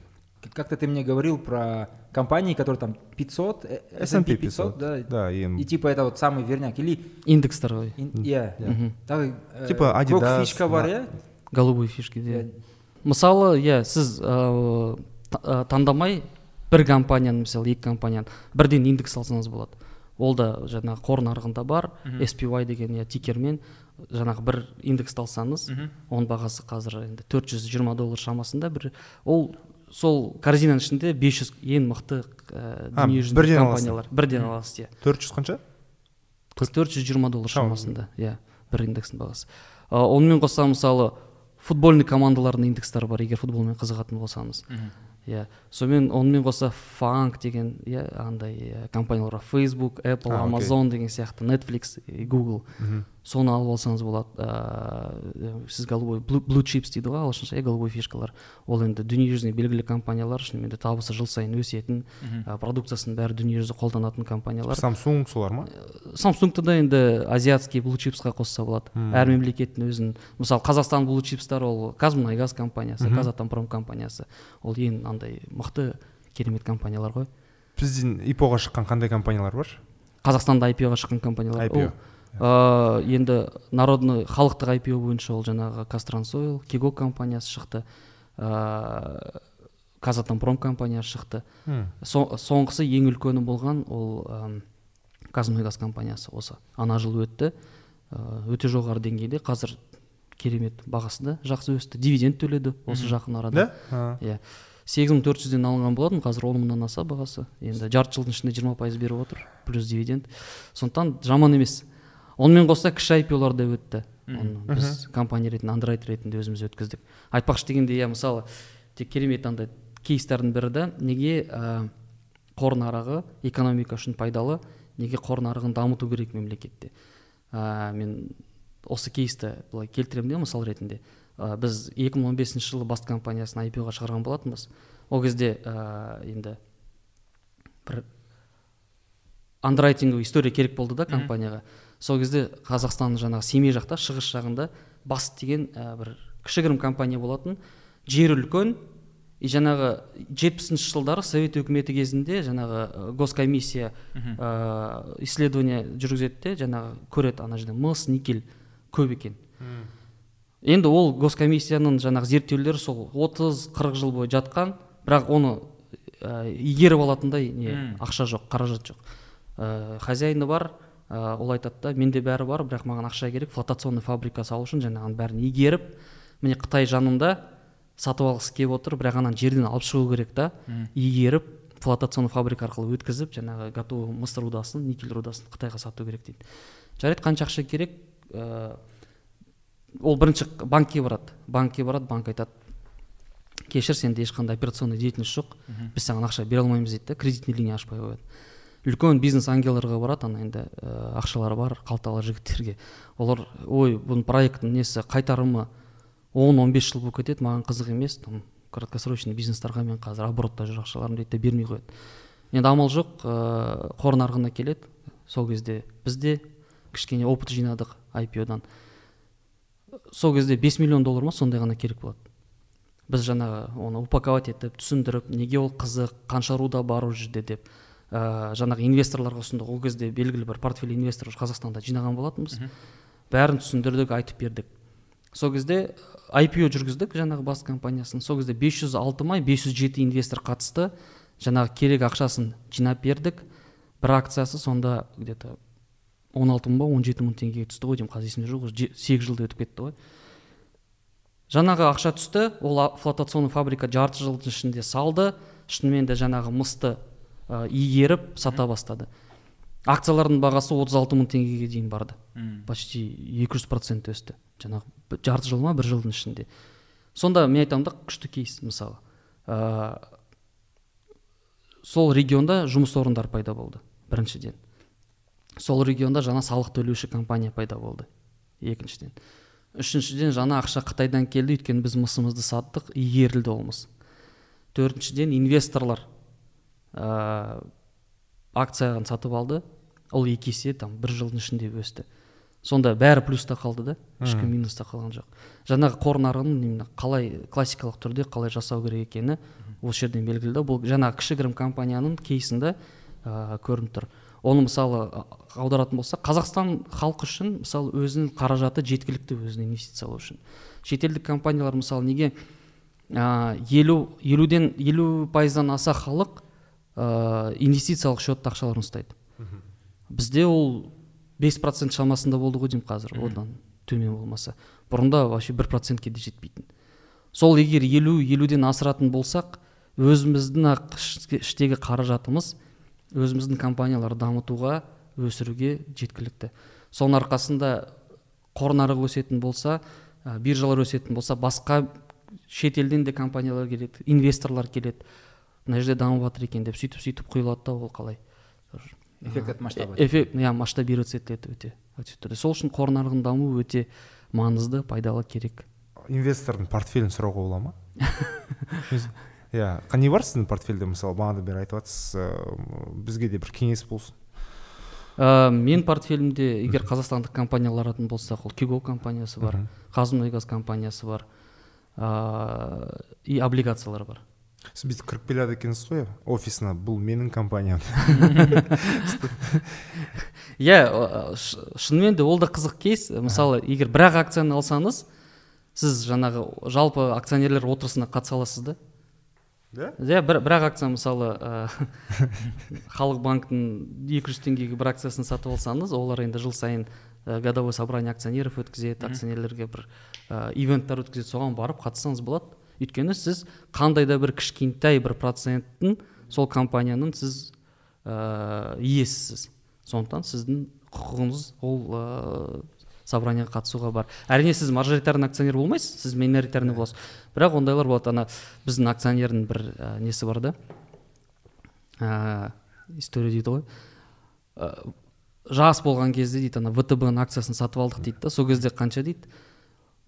C: Как-то ты мне говорил про компании, которые там 500, э,
A: S&P 500
C: да,
A: да и
C: и типа это вот самый верняк. Или,
B: индекстер ғой
C: ин- иә,
B: Мгм.
C: так, э,
A: Типа Adidas,
C: фишка бар, иә?
B: голубой фишки
C: Иә.
B: мысалы иә сіз ә, ә, таңдамай бір компанияны мысалы екі компанияны. Бірден индекс алсаңыз болады. Ол да жаңағы қор нарығында бар. SPY деген иә тикермен. Жаңағы бір индексті алсаңыз оның бағасы қазір енді 420 доллар шамасында. Бір ол сол корзинаның ішінде 500 ең мықты ә, дүниежүзілік
A: бірден
B: компаниялар. Бірден аласыз иә.
A: Төрт жүз қанша?
B: Төрт жүз жиырма доллар шамасында иә бір индекстің бағасы. Ә, онымен қоса мысалы футбольный командалардың индекстері бар егер футболмен қызығатын болсаңыз. Иә сонымен онымен қоса фанк деген иә андай иә, компаниялар бар. Facebook apple
A: А,
B: amazon деген сияқты netflix и google. Соны алып алсаңыз болады. Ыыы сіз голубой blue, blue chips дейді ғой ағылшынша иә голубой фишкалар. Ол енді дүниежүзіне белгілі компаниялар шынымен де табысы жыл сайын өсетін ә, продукциясын бәрі дүниежүзі қолданатын компаниялар.
A: Самсунг солар ма?
B: Самсунгты да енді азиатский blue chipsқа қосса болады. Әр мемлекеттің өзінің мысалы қазақстан blue chipстар ол казмунайгаз компаниясы казатомпром компаниясы. Ол ең андай мықты керемет компаниялар ғой.
A: Бізден ипоға шыққан қандай компаниялар бар?
B: Қазақстанда IPO-ға шыққан компаниялар.
A: IPO.
B: Ә, енді народный халықтық IPO бойынша ол жаңағы казтрансойл киго компаниясы шықты. Ә, казатомпром компаниясы шықты. Со- соңғысы ең үлкені болған ол ам, казмунайгаз компаниясы осы. Ана жыл өтті. Ә, өте жоғары деңгейде. Қазір керемет бағасы да жақсы өсті. Дивиденд төледі осы жақын арада. Иә. Сегіз мың төрт жүзден алынған болатын қазір он мыңнан аса бағасы. Енді жарты жылдың ішінде жиырма пайыз беріп отыр плюс дивиденд. Сондықтан жаман емес. Онымен қоса кіші IPO-лар да өтті. Оны біз компания ретінде андроид ретінде өзіміз өткіздік. Айтпақшы дегенде иә мысалы тек керемет андай кейстардың бірі да неге ә, қор нарығы экономика үшін пайдалы неге қор нарығын дамыту керек мемлекетте? Ә, мен осы кейсті былай келтіремін де мысал ретінде. Ә, біз 2015 жылы баст компаниясын IPO-ға шығарған болатынбыз. Ол кезде ә, енді бір андеррайтинговый история керек болды да компанияға. Сол кезде қазақстан жаңағы семей жақта шығыс жағында баст деген ә, бір кішігірім компания болатын. Жері үлкен. И жаңағы жетпісінші жылдары совет өкіметі кезінде жаңағы госкомиссия ә, исследование жүргізеді де жаңағы көреді ана жерде мыс никель көп екен. Енді ол госкомиссияның жаңағы зерттеулері сол 30-40 жыл бойы жатқан бірақ оны ә, игеріп алатындай не ақша жоқ қаражат жоқ. Ә, хозяины бар ә, ол айтады да менде бәрі бар бірақ маған ақша керек флотационный фабрика салу үшін жаңағының бәрін игеріп міне қытай жанында сатып алғысы келіп отыр бірақ ананы жерден алып шығу керек та игеріп флотационный фабрика арқылы өткізіп жаңағы готовый мыс рудасын никель рудасын қытайға сату керек дейді. Жарайды қанша ақша керек? Ә, ол бірінші банкке барады. Банкке барады банк айтады кешір сенде ешқандай операционный деятельность жоқ. Біз саған ақша бере алмаймыз дейді да кредитный линия ашпай қояды. Үлкен бизнес ангелдарға барады ана енді ә, ақшалары бар қалталы жігіттерге. Олар ой бұның проекттің несі қайтарымы он он бес жыл болып кетеді маған қызық емес там краткосрочный бизнестарға мен қазір оборотта жүр ақшаларым дейді де бермей қояды енді амал жоқ ә, қор нарығына келеді. Сол кезде біз де кішкене опыт жинадық IPO-дан сол кезде 5 миллион доллар ма сондай ғана керек болады. Біз жаңағы оны упаковать етіп түсіндіріп неге ол қызық қанша руда бар ол жерде деп. Ә, жаңағы инвесторларға ұсындық ол кезде белгілі бір портфель инвестор қазақстанда жинаған болатынбыз. Бәрін түсіндірдік айтып бердік. Сол кезде IPO жүргіздік жаңағы бас компаниясын. Сол кезде 506 ма 507 инвестор қатысты. Жаңағы керек ақшасын жинап бердік. Бір акциясы сонда где то 16 мың ба 17 мың теңгеге түсті ғой деймін қазір есімде жоқ уже сегіз жылда өтіп кетті ғой. Жаңағы ақша түсті ол флотационный фабрика жарты жылдың ішінде салды. Шынымен де жаңағы мысты ә, игеріп сата бастады. Акциялардың бағасы 36 мың теңгеге дейін барды. Почти 200 процент өсті. Жаңағы жарты жыл ма бір жылдың ішінде. Сонда мен айтамын да күшті кейс мысалы. Ә, сол регионда жұмыс орындары пайда болды біріншіден. Сол регионда жаңа салық төлеуші компания пайда болды екіншіден. Үшіншіден жаңа ақша қытайдан келді өйткені біз мысымызды саттық игерілді ол мыс. Төртіншіден инвесторлар ә, акцияны сатып алды. Ол екі есе там бір жылдың ішінде өсті. Сонда бәрі плюста қалды да. Ешкім минуста қалған жоқ. Жаңағы қор нарығын именно қалай классикалық түрде қалай жасау керек екені осы жерден белгілі да бұл жаңағы кішігірім компанияның кейсінде ә, көрініп тұр. Оны мысалы а- аударатын болсақ қазақстан халқы үшін мысалы өзінің қаражаты жеткілікті өзіне инвестициялау үшін. Шетелдік компаниялар мысалы неге елу елуден елу пайыздан аса халық ә, инвестициялық счетта ақшаларын ұстайды. Бізде ол 5 процент шамасында болды ғой деймін қазір одан төмен болмаса. Бұрында вообще бір процентке де жетпейтін. Сол егер елу елуден асыратын болсақ өзіміздің ақ іш- іштегі қаражатымыз өзіміздің компанияларды дамытуға өсіруге жеткілікті. Соның арқасында қор нарығы өсетін болса ә, биржалар өсетін болса басқа шетелден де компаниялар келеді инвесторлар келеді. Мына жерде дамып жатыр екен деп сөйтіп сөйтіп құйылады да ол қалай.
C: Эффект от масштаба
B: эффект иә масштабироваться етеді өте активті түрде. Сол үшін қор нарығының дамуы өте маңызды пайдалы керек.
A: Инвестордың портфелін сұрауға бола ма? Иә не бар сіздің портфельде мысалы бағанадан бері айтып жатсыз ыыы, бізге де бір кеңес болсын.
B: Ә, мен портфелімде егер қазақстандық компаниялар алатын болсақ ол киго компаниясы бар қазмұнайгаз компаниясы бар ә, и облигациялар бар.
A: Сіз бүйтіп кіріп келеді екенсіз ғой офисына бұл менің компаниям
B: иә шынымен де ол да қызық кейс. Мысалы егер бір ақ акцияны алсаңыз сіз жаңағы жалпы акционерлер отырысына қатыса аласыз да?
A: Да?
B: Иә бір, ақ акция мысалы ә, халық банктің 200 теңгеге бір акциясын сатып алсаңыз олар енді жыл сайын ә, годовой собрание акционеров өткізеді акционерлерге бір ә, ивенттер өткізеді соған барып қатыссаңыз болады. Өйткені сіз қандай да бір кішкентай бір проценттің сол компанияның сіз ә, иесісіз. Сондықтан сіздің құқығыңыз ол ә, собранияға қатысуға бар. Әрине сіз мажоритарный акционер болмайсыз сіз миноритарный боласыз. Бірақ ондайлар болады. Ана біздің акционердің бір ә, несі бар да? Ә, история дейді ғой. Ә, жас болған кезде дейді ана втб акциясын сатып алдық дейді да сол кезде қанша дейді?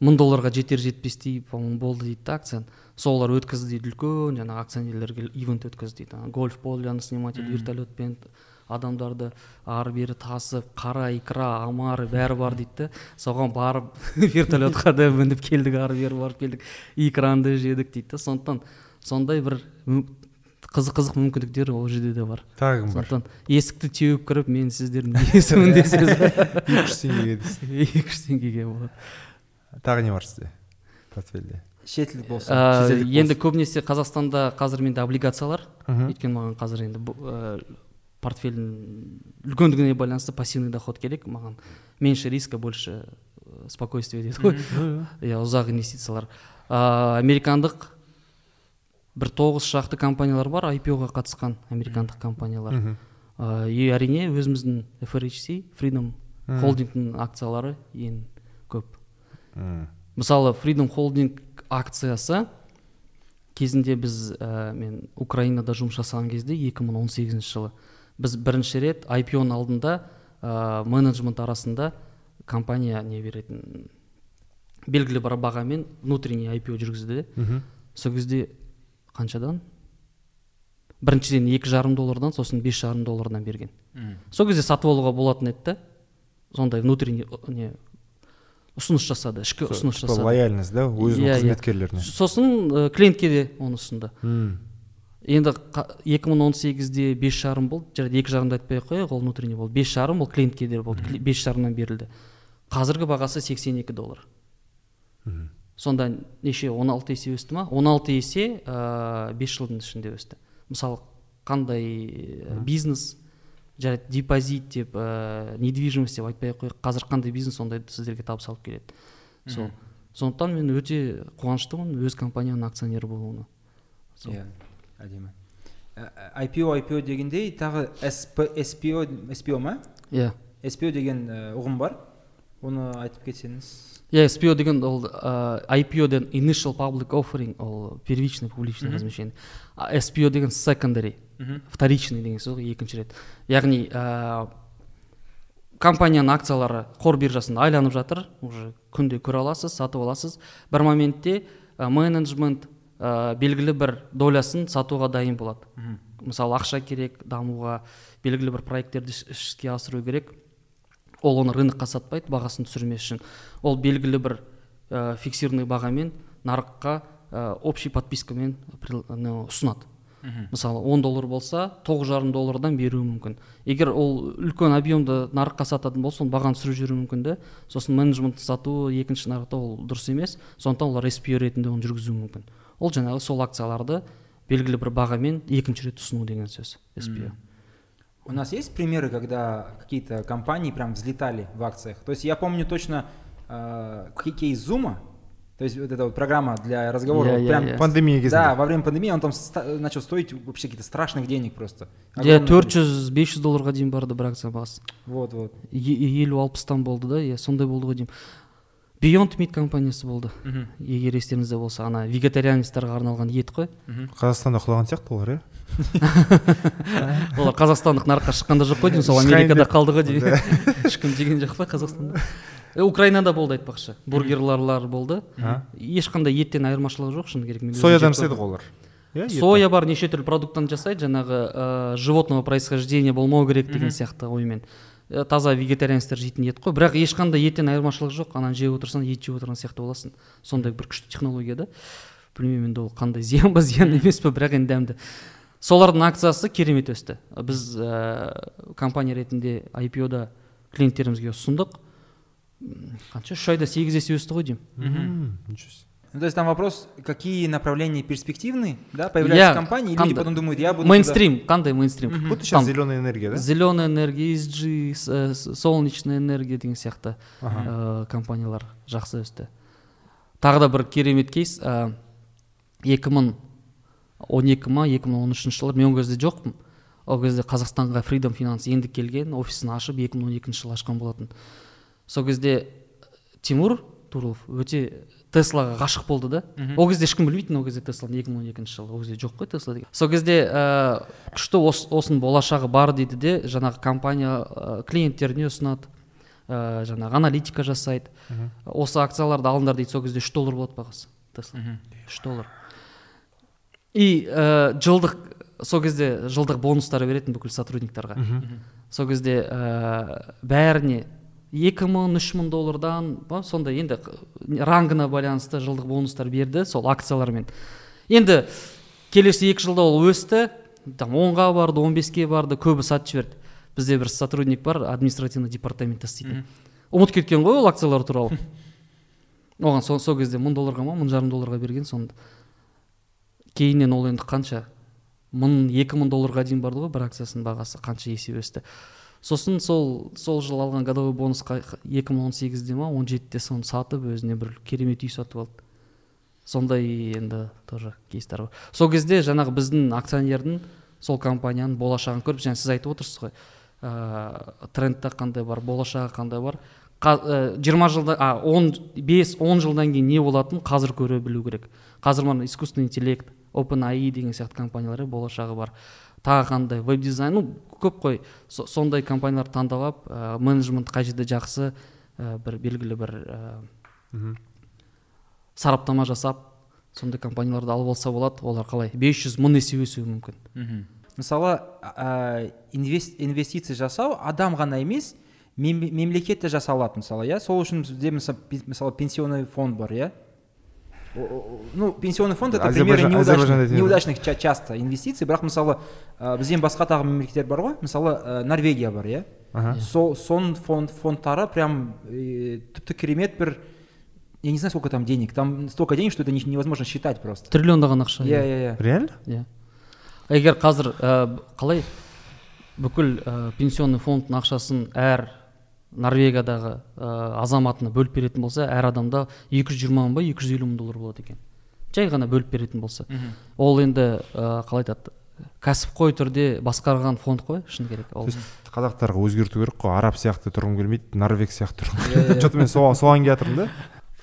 B: Мың долларға жетер жетпестей по моему болды дейді да акцияны. Солар өткізді дейді үлкен жаңағы акционерлерге ивент өткізді дейді. Ана гольф поляны снимать етіп вертолетпен адамдарды ары бері тасып қара икра омар бәрі бар дейді да. Соған барып вертолетқа да мініп келдік ары бері барып келдік икранды жедік дейді да. Сондықтан сондай бір қызық қызық мүмкіндіктер ол жерде де бар.
A: Тағы бар
B: сондықтан есікті теуіп кіріп мен сіздердің иесімін десеңіз
A: екі жүз теңгеге
B: екі жүз теңгеге болады.
A: Тағы не бар сізде? Портфельде.
C: Шетелдік болсын
B: Ә,
C: шетелдік
B: енді көбінесе қазақстанда қазір менде облигациялар. Өйткені маған қазір енді бұл, ә, портфельдің үлкендігіне байланысты пассивный доход керек. Маған меньше риска больше ә, спокойствие дейді ғой. Иә ұзақ инвестициялар. Ә, американдық бір тоғыз шақты компаниялар бар IPO-ға қатысқан американдық компаниялар. Ә, и әрине өзіміздің FRHC Freedom холдингтің акциялары ең көп.
A: М.
B: мысалы Freedom Holding акциясы кезінде біз ә, мен украинада жұмыс жасаған кезде 2018 жылы біз бірінші рет IPO-ның алдында ә, менеджмент арасында компания не беретін белгілі бір бағамен внутренний IPO жүргізді. Де сол кезде қаншадан? Біріншіден екі жарым доллардан сосын бес жарым доллардан берген. Сол кезде сатып алуға болатын еді да сондай внутренний не ұсыныс жасады ішкі ұсыныс жасады.
A: лояльность да? Өзінің
B: Иә, иә.
A: қызметкерлеріне.
B: Сосын ә, клиентке де оны ұсынды.
A: М.
B: енді қа- 2018-де бес жарым болды. Жарайды екі жарымды айтпай ақ қояйық ол внутренний болды. Бес жарым ол клиентке де болды. Кли- бес жарымнан берілді. Қазіргі бағасы 82 доллар.
A: Мгм.
B: сонда неше 16 есе өсті ма? 16 есе ә, 5 жылдың ішінде өсті. Мысалы қандай ә, бизнес жарайды депозит деп ә, недвижимость деп айтпай ақ қояйық. Қазір қандай бизнес сондайды сіздерге табыс алып келеді. Сол. Сондықтан мен өте қуаныштымын өз компанияның акционері болуына. Сол.
C: иә әдемі. Ә, ә, IPO IPO дегендей тағы SP, SPO SPO ма?
B: Иә.
C: SPO деген ә, ұғым бар. Оны айтып кетсеңіз.
B: Иә SPO деген ол ә, IPO деген initial public offering ол первичный публичный
C: Мгм.
B: размещение. А SPO деген secondary. Вторичный деген сөз ғой екінші рет. Яғни ә, компанияның акциялары қор биржасында айланып жатыр. Уже күнде көре аласыз сатып аласыз. Бір моментте ә, менеджмент ә, белгілі бір долясын сатуға дайын болады.
C: Мгм.
B: мысалы ақша керек дамуға белгілі бір проекттерді іс- іске асыру керек. Ол оны рынокқа сатпайды бағасын түсірмес үшін. Ол белгілі бір ә, фиксированный бағамен нарыққа ә, общий подпискамен ұсынады. Мысалы 10 доллар болса тоғыз жарым доллардан беруі мүмкін. Егер ол үлкен объемды нарыққа сататын болса оны бағаны түсіріп жіберуі мүмкін да сосын менеджмент сату екінші нарықта ол дұрыс емес. Сондықтан олар SPO ретінде оны жүргізуі мүмкін. Ол жаңағы сол акцияларды белгілі бір бағамен екінші рет ұсыну деген сөз SPO
C: У нас есть примеры, когда какие-то компании прям взлетали в акциях? То есть я помню точно э, кейс Зума, то есть вот эта вот программа для разговора, вот
B: я-
C: прям
B: я.
A: пандемия кезінде
C: Да, во время пандемии он там ста- начал стоить вообще каких-то страшных денег просто.
B: иә төрт жүз бес жүз долларға дейін барды бір акция бағасы
C: Вот, вот.
B: Елу алпыстан болды да иә сондай болды ғой деймін beyond meat компаниясы болды. Егер естеріңізде болса ана вегетарианецтарға арналған ет қой.
A: Қазақстанда құлаған сияқты олар иә?
B: олар қазақстандық нарыққа шыққан да жоқ қой деймін сол америкада қалды ғой деймін. Ешкім жеген жоқ па қазақстанда. Украинада болды айтпақшы. Бургерларлар болды. Ешқандай еттен айырмашылығы жоқ шыны керек
A: соядан жасайды ғой олар. Иә
B: соя бар неше түрлі продукттан жасайды жаңағы ә, животного происхождения болмау керек деген сияқты оймен. Ә, таза вегетарианецтер жейтін ет қой. Бірақ ешқандай еттен айырмашылығы жоқ ананы жеп отырсаң ет жеп отырған сияқты боласың. Сондай бір күшті технология да. Білмеймін енді ол қандай зиян ба зиян емес па бірақ енді дәмді. Солардың акциясы керемет өсті. Біз ә, компания ретінде IPO да клиенттерімізге ұсындық. Қанша? Үш айда сегіз есе өсті ғой деймін.
C: Ну, то есть там вопрос, какие направления перспективны, да, появляются
B: Я-
C: компании, и люди потом думают, я буду
B: мейнстрим қандай мейнстрим?
A: Вот
B: Там
A: сейчас зеленая энергия да?
B: Зеленая энергия ESG э, солнечная энергия деген сияқты
A: Ага.
B: ә, компаниялар жақсы өсті. Тағы да бір керемет кейс ә, 2012 ма 2013 жылы мен ол кезде жоқпын. Ол кезде қазақстанға freedom finance енді келген офисін ашып 2012 жылы ашқан болатын. Сол кезде тимур турулов өте теслаға ғашық болды да. Ол кезде ешкім білмейтін ол кезде тесланы 2012 жылы. Ол кезде жоқ қой тесла деген. Сол кезде ә, күшті ос, осының болашағы бар дейді де жаңағы компания ә, клиенттеріне ұсынады. Ә, жаңағы аналитика жасайды. Осы акцияларды алыңдар дейді. Сол кезде үш доллар болады бағасы тесла үш доллар. И ә, жылдық сол кезде жылдық бонустар беретін бүкіл сотрудниктарға. Сол кезде ә, бәріне екі мың үш мың доллардан ба, сондай енді рангына байланысты жылдық бонустар берді сол акциялармен. Енді келесі екі жылда ол өсті там онға барды он беске барды көбі сатып жіберді. Бізде бір сотрудник бар административный департаментта істейтін ұмытып кеткен ғой ол акциялар туралы. Оған сол, сол кезде мың долларға ма мың жарым долларға берген сонда кейіннен ол енді қанша? мың екі мың долларға дейін барды ғой бір акциясының бағасы қанша есе өсті. Сосын сол сол жылы алған годовой бонусқа екі мың он сегізде ма он жетіде соны сатып өзіне бір керемет үй сатып алды. Сондай енді тоже кейстер бар. Сол кезде жаңағы біздің акционердің сол компанияның болашағын көріп жаңа сіз айтып отырсыз ғой ыыы трендте қандай бар болашағы қандай бар. Жиырма жылда а он бес он жылдан кейін не болатынын қазір көре білу керек. Қазір мына искусственный интеллект OpenAI деген сияқты компаниялар болашағы бар. Тағы қандай? Веб дизайн ну көп қой. Сондай компанияларды таңдап алып ә, менеджмент қай жерде жақсы ә, бір белгілі бір ә, сараптама жасап сондай компанияларды алып алса болады. Олар қалай? 500 мың есе өсуі мүмкін.
C: Мхм мысалы ә, инвестиция жасау адам ғана емес мемлекет те жасай алады мысалы иә? Сол үшін бізде мысалы пенсионный фонд бар иә? Ну пенсионный фонд это пример неудачных, неудачных часто инвестиций. Бірақ мысалы ә, бізден басқа тағы мемлекеттер бар ғой мысалы ә, норвегия бар иә сол сон фонд фондтары прям ә, тіпті керемет бір я не знаю сколько там денег. Там столько денег что это невозможно считать просто.
B: Триллиондаған ақша
C: иә иә иә
A: реально?
B: Иә. Егер қазір ә, қалай? Бүкіл ә, пенсионный фондтың ақшасын әр норвегиядағы ә, азаматына бөліп беретін болса әр адамда 220 мың ба 250 мың доллар болады екен. Жай ғана бөліп беретін болса. Ол енді ә, қалай айтады? Кәсіпқой түрде басқарған фонд қой шыны керек ол.
A: Қазақтарға өзгерту керек қой араб сияқты тұрғым келмейді норвег сияқты тұрғым келмейді. Че то мен соған келе жатырмын да.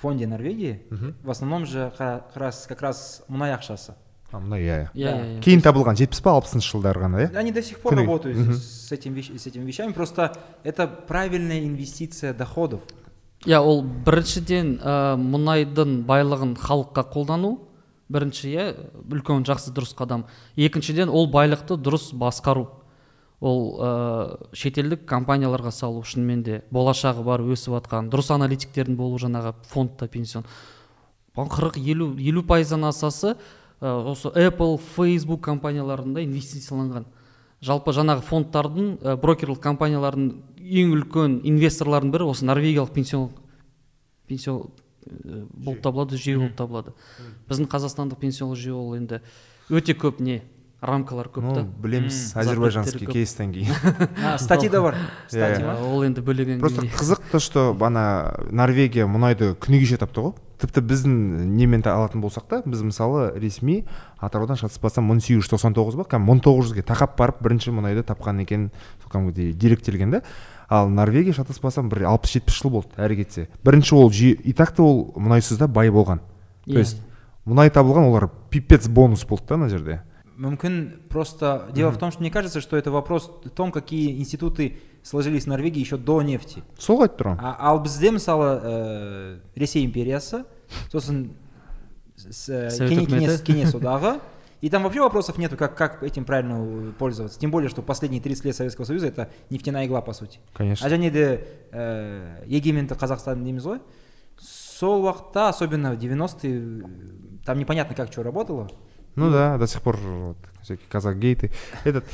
C: в фонде норвегии в основном же как раз как раз мұнай ақшасы.
A: А мұнай иә
B: иә. Иә
A: кейін табылған жетпіс па алпысыншы жылдары ғана иә?
C: Они до сих пор работают с этим с этими вещами. Просто это правильная инвестиция доходов.
B: Иә ол біріншіден ә, мұнайдың байлығын халыққа қолдану. Бірінші иә үлкен жақсы дұрыс қадам. Екіншіден ол байлықты дұрыс басқару. Ол ә, шетелдік компанияларға салу шынымен де болашағы бар өсіп жатқан дұрыс аналитиктердің болу жаңағы фондта пенсион. Қырық елу елу пайыздан асасы осы apple facebook компанияларында инвестицияланған. Жалпы жаңағы фондтардың ә, брокерлік компаниялардың ең үлкен инвесторлардың бірі осы норвегиялық пенсион пенсион болып табылады жүйе болып табылады. Біздің қазақстандық пенсионлық жүйе ол енді өте көп не рамкалар көп
A: та. білеміз әзербайжанский кейстен кейін.
C: статья да бар?
B: Статья ол енді бөлек
A: просто қызық то что ана норвегия мұнайды күні кеше тапты ғой. Тіпті біздің немен алатын болсақ та біз мысалы ресми атыраудан шатаспасам мың сегіз жүз тоқсан тоғыз ба кәдімгі мың тоғыз жүзге тақап барып бірінші мұнайды тапқан екен сол кәдімгідей деректелген да. Ал норвегия шатаспасам бір алпыс жетпіс жыл болды әрі кетсе. Бірінші ол жүйе и так то ол мұнайсыз да бай болған. То есть мұнай табылған олар пипец бонус болды да ана жерде.
C: Мүмкін просто дело в том что мне кажется что это вопрос в том какие институты сложились в норвегии еще до нефти
A: сол айтып тұрмын
C: ал бізде мысалы ә, ресей империясы сосын кеңес, кеңес одағы и там вообще вопросов нету, как, как этим правильно пользоваться. Тем более, что последние 30 лет Советского Союза это нефтяная игла, по сути.
A: Конечно.
C: А және де ә, егеменді қазақстан дейміз ғой сол уақытта особенно в 90-е там непонятно как что работало
A: ну да до сих пор вот всякие казак гейты этот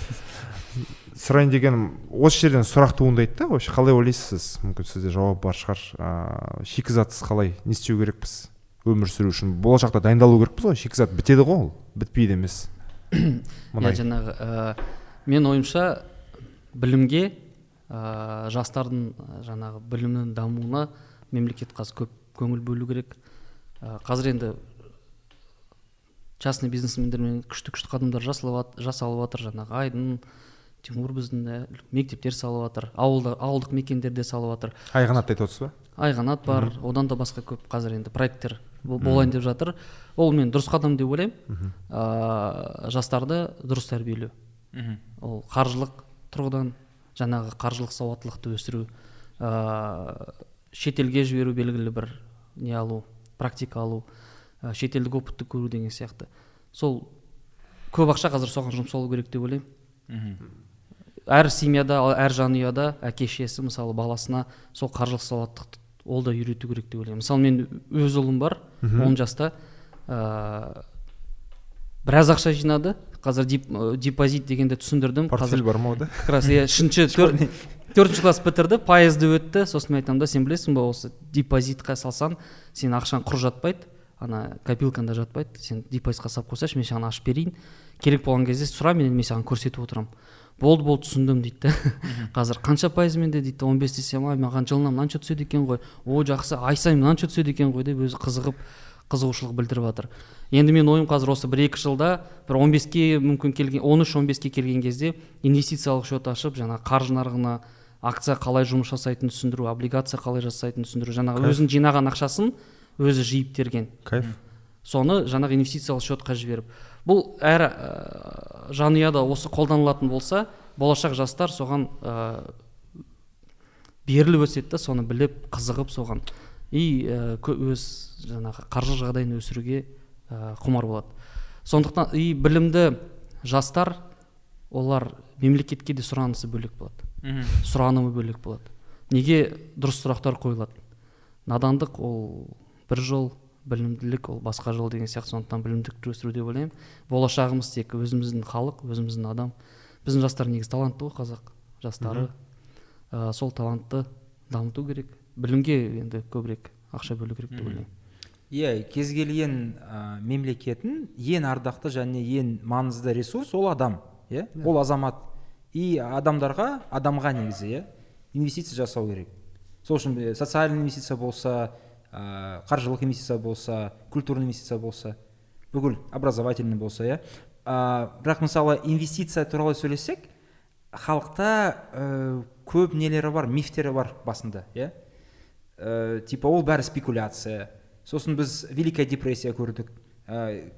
A: сұрайын дегенім осы жерден сұрақ туындайды да вообще. Қалай ойлайсыз? Сіз мүмкін сізде жауап бар шығар. Ыыы шикізатсыз қалай? Не істеу керекпіз? Өмір сүру үшін болашақта дайындалу керекпіз ғой. Шикізат бітеді ғой ол. Бітпейді емес.
B: Иә жаңағы ә, мен ойымша білімге ә, жастардың жаңағы білімнің дамуына мемлекет қазір көп көңіл бөлу керек. Ә, қазір енді частный бизнесмендермен күшті күшті қадамдар жасалып жатыр жаңағы айдын тимур біздің мектептер салып жатыр ауылда ауылдық мекендерде салып жатыр
A: айқанатты айтып отырсыз ба?
B: Айқанат бар одан да басқа көп қазір енді проекттер болайын деп жатыр. Ол мен дұрыс қадам деп ойлаймын. Ә, жастарды дұрыс тәрбиелеу. Ол қаржылық тұрғыдан жаңағы қаржылық сауаттылықты өсіру ә, шетелге жіберу белгілі бір не алу практика алу ә, шетелдік опытты көру деген сияқты. Сол көп ақша қазір соған жұмсалу керек деп ойлаймын. Әр семьяда әр жанұяда әке шешесі мысалы баласына сол қаржылық сауаттықты ол да үйрету керек деп ойлаймын. Мысалы мен өз ұлым бар он жаста ә, біраз ақша жинады. Қазір дип, депозит дегенді түсіндірдім.
A: Портфель бар ма ода
B: как раз иә үшінші төртінші класс бітірді пайызды өтті. Сосын мен айтамын да сен білесің ба осы депозитқа салсаң сен ақшаң құр жатпайды. Ана копилкаңда жатпайды. Сен депозитқа салып қойсайшы мен саған ашып берейін. Керек болған кезде сұра мен мен саған көрсетіп отырамын. Болды болды түсіндім дейді да қазір қанша пайызымен де дейді он бес десем ай маған жылына мынанша түседі екен ғой. О жақсы ай сайын мынанша түседі екен ғой деп өзі қызығып қызығушылық білдіріп жатыр. Енді мен ойым қазір осы бір екі жылда бір он беске мүмкін келген он үш он беске келген кезде инвестициялық счет ашып жаңағы қаржы нарығына акция қалай жұмыс жасайтынын түсіндіру облигация қалай жасайтынын түсіндіру жаңағы өзінің жинаған ақшасын өзі жиып терген.
A: Кайф.
B: Соны жаңағы инвестициялық счетқа жіберіп. Бұл әр ә, жанұяда осы қолданылатын болса болашақ жастар соған ә, беріліп өседі да соны біліп қызығып соған. И ә, өз жаңағы қаржы жағдайын өсіруге ә, құмар болады. Сондықтан и білімді жастар олар мемлекетке де сұранысы бөлек болады.
C: Мхм.
B: сұранымы бөлек болады. Неге дұрыс сұрақтар қойылады? Надандық ол бір жол білімділік ол басқа жол деген сияқты сондықтан білімділікті өсіру деп ойлаймын. Болашағымыз тек өзіміздің халық өзіміздің адам. Біздің жастар негізі талантты ғой қазақ жастары. Ә, сол талантты дамыту керек. Білімге енді көбірек ақша бөлу керек деп ойлаймын.
C: Иә кез келген ә, мемлекеттің ең ардақты және ең маңызды ресурс ол адам иә? Ол азамат. И адамдарға адамға негізі иә инвестиция жасау керек. Сол үшін е, социальный инвестиция болса ә, қаржылық инвестиция болса культурный инвестиция болса бүкіл образовательный болса иә. Ә, бірақ мысалы инвестиция туралы сөйлесек халықта ә, көп нелері бар мифтері бар басында иә. Ә, типа ол бәрі спекуляция. Сосын біз великая депрессия көрдік.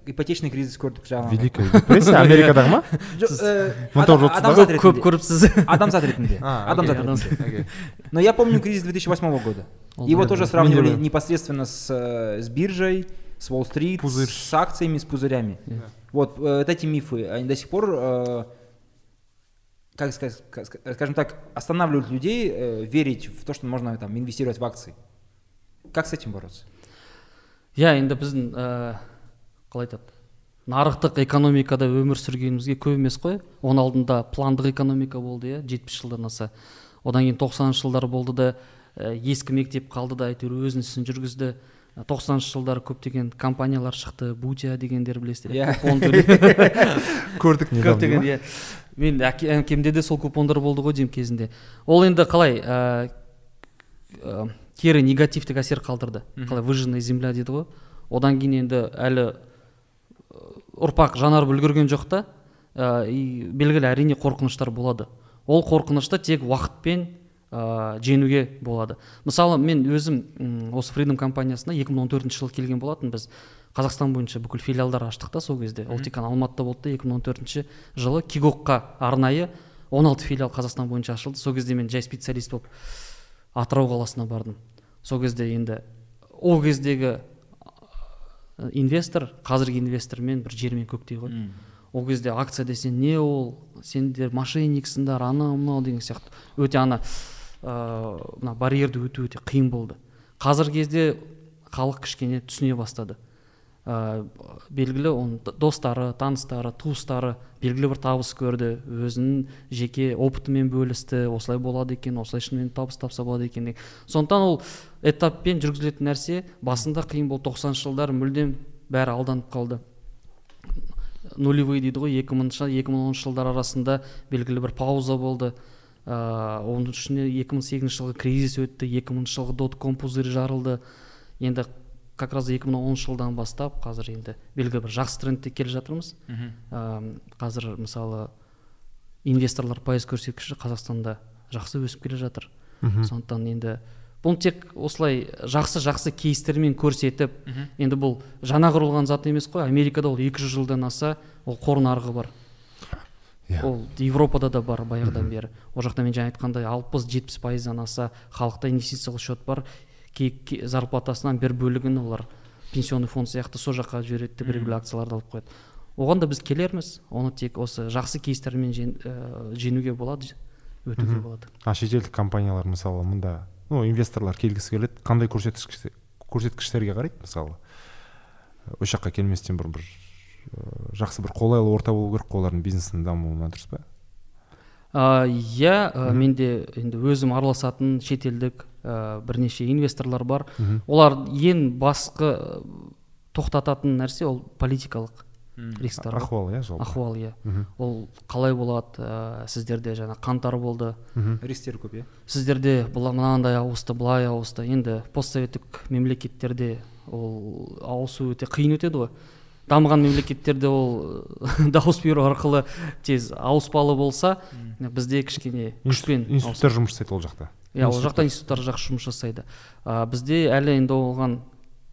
C: ипотечный кризис көрдік жаңағы
A: великая депрессия америкадағы ма
C: Жоқ, ә,
A: мың тоғыз жүз
C: ада-
A: отыздағы?
C: адамзат
B: көп
C: ретінде.
B: көріпсіз
C: адамзат ретінде
A: А,
C: адамзат
B: окей,
C: ретінде
A: Окей.
C: но я помню кризис 2008 года
B: Ол
C: его
B: да,
C: тоже
A: да.
C: сравнивали
A: Минимум.
C: непосредственно с, э, с биржей с Уолл-стрит
A: Пузырь.
C: с акциями с пузырями вот э, вот эти мифы они до сих пор э, как сказать, как ска- скажем так, останавливают людей э, верить в то, что можно там инвестировать в акции. Как с этим бороться?
B: иә енді біздің ә, қалай айтады? Нарықтық экономикада өмір сүргенімізге көп емес қой. Оның алдында пландық экономика болды иә жетпіс жылдан аса. Одан кейін тоқсаныншы жылдар болды да ә, ескі мектеп қалды да әйтеуір өзінің ісін жүргізді. Тоқсаныншы жылдары көптеген компаниялар шықты. Бутия дегендер білесіздер
C: Иә.
B: купон төле-
A: көрдік
B: көптеген
A: иә?
B: иә. Мен әке- әкемде де сол купондар болды ғой деймін кезінде. Ол енді қалай ә, ә, кері негативтік әсер қалдырды. Қалай выжженная земля дейді ғой. Одан кейін енді әлі ұрпақ жанарып үлгерген жоқ та ә, и белгілі әрине қорқыныштар болады. Ол қорқынышты тек уақытпен ә, жеңуге болады. Мысалы мен өзім осы фридом компаниясына 2014 жылы келген болатын біз қазақстан бойынша бүкіл филиалдар аштық та сол кезде. Ол тек қана алматыда болды да 2014 жылы кигокқа арнайы 16 филиал қазақстан бойынша ашылды. Сол кезде мен жай специалист болып атырау қаласына бардым. Сол кезде енді ол кездегі инвестор қазіргі инвестормен бір жер мен көктей ғой. Ол кезде акция десе не ол? Сендер мошенниксіңдер анау мынау деген сияқты. Өте ана ыыы мына барьерді өту өте қиын болды. Қазіргі кезде халық кішкене түсіне бастады. Ә, белгілі оның достары таныстары туыстары белгілі бір табыс көрді. Өзінің жеке опытымен бөлісті. Осылай болады екен осылай шынымен табыс тапса болады екен деген сондықтан ол этаппен жүргізілетін нәрсе басында қиын болды. Тоқсаныншы жылдары мүлдем бәрі алданып қалды. Нулевой дейді ғой екі мыңыншы екі мың оныншы жылдар арасында белгілі бір пауза болды. Ыыы оның ішіне екі мың сегізінші жылғы кризис өтті екі мыңыншы жылғы дот ком пузырь жарылды. Енді как раз екі мың оныншы жылдан бастап қазір енді белгілі бір жақсы трендте келе жатырмыз. Ам, қазір мысалы инвесторлар пайыз көрсеткіші қазақстанда жақсы өсіп келе жатыр. Сондықтан енді бұны тек осылай жақсы жақсы кейстермен көрсетіп енді бұл жаңа құрылған зат емес қой америкада ол 200 жылдан аса ол қор нарығы бар.
A: Иә.
B: ол европада да бар баяғыдан бері. Ол жақта мен жаңа айтқандай алпыс жетпіс пайыздан аса халықта инвестициялық счет бар. Зарплатасынан бір бөлігін олар пенсионный фонд сияқты сол жаққа жібереді де белгілі акцияларды алып қояды. Оған да біз келерміз. Оны тек осы жақсы кейстермен жен- ә, жеңуге болады өтуге болады.
A: А шетелдік компаниялар мысалы мында ну инвесторлар келгісі келеді. Қандай көрсеткіш көрсеткіштерге қарайды мысалы? Осы жаққа келместен бұрын бір ыыы, жақсы бір қолайлы орта болу керек қой олардың бизнесінің дамуына дұрыс па?
B: Иә ә, менде енді өзім араласатын шетелдік ә, бірнеше инвесторлар бар. Олар ең басқы тоқтататын нәрсе ол политикалық рисктар ғой.
A: ахуал иә жалпы
B: ахуал иә. Ол қалай болады ә, сіздерде жаңа қаңтар болды.
C: Рисктер көп иә.
B: Сіздерде мынандай ауысты былай ауысты. Енді постсоветтік мемлекеттерде ол ауысу өте қиын өтеді ғой. Дамыған мемлекеттерде ол дауыс беру арқылы тез ауыспалы болса бізде кішкене күшпен ауыс-
A: институттар жұмыс жасайды ол жақта?
B: Иә ол жақта институттар жақсы жұмыс жасайды. А, бізде әлі енді оған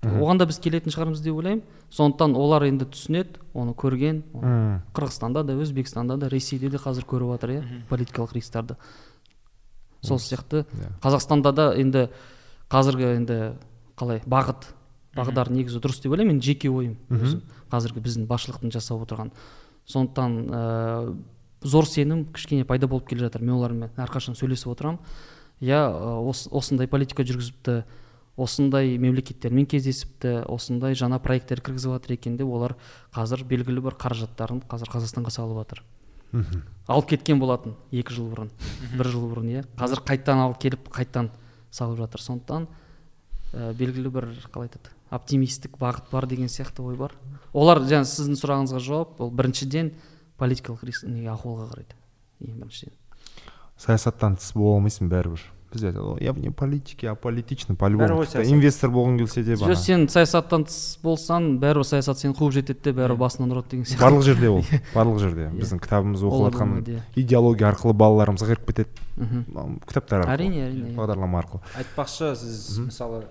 B: оған да біз келетін шығармыз деп ойлаймын. Сондықтан олар енді түсінеді оны көрген. Оны қырғызстанда да өзбекстанда да ресейде де қазір көріп жатыр иә политикалық рисктарды сол сияқты.
A: Иә.
B: қазақстанда да енді қазіргі енді қалай бағыт бағдар негізі дұрыс деп ойлаймын. Енді жеке ойым өзім. Қазіргі біздің басшылықтың жасап отырған. Сондықтан ә, зор сенім кішкене пайда болып келе жатыр. Мен олармен әрқашан сөйлесіп отырамын. Иә ос- осындай политика жүргізіпті осындай мемлекеттермен кездесіпті осындай жаңа проекттер кіргізіп жатыр екен деп олар қазір белгілі бір қаражаттарын қазір қазақстанға салып жатыр. Алып кеткен болатын екі жыл бұрын бір жыл бұрын иә. Қазір қайттан алып келіп қайттан салып жатыр. Сондықтан ә, белгілі бір қалай айтады? Оптимистік бағыт бар деген сияқты ой бар. Олар жаңа сіздің сұрағыңызға жауап ол біріншіден политикалық риск неге ахуалға қарайды. Ең біріншіден.
A: Саясаттан тыс бола алмайсың бәрібір. Бізде айтады ғой я вне политики аполитичный по
C: Бәрі
A: любому инвестор болғың келсе де
B: жоқ сен саясаттан тыс болсаң бәрібір саясат сені қуып жетеді де бәрібір басынан ұрады деген сияқты.
A: Барлық жерде ол барлық жерде. Біздің кітабымыз оқып жатқан идеология арқылы балаларымызға кіріп кетеді. Кітаптар арқылы
B: әрине әрине. иә.
A: бағдарлама арқылы.
C: Айтпақшы сіз мысалы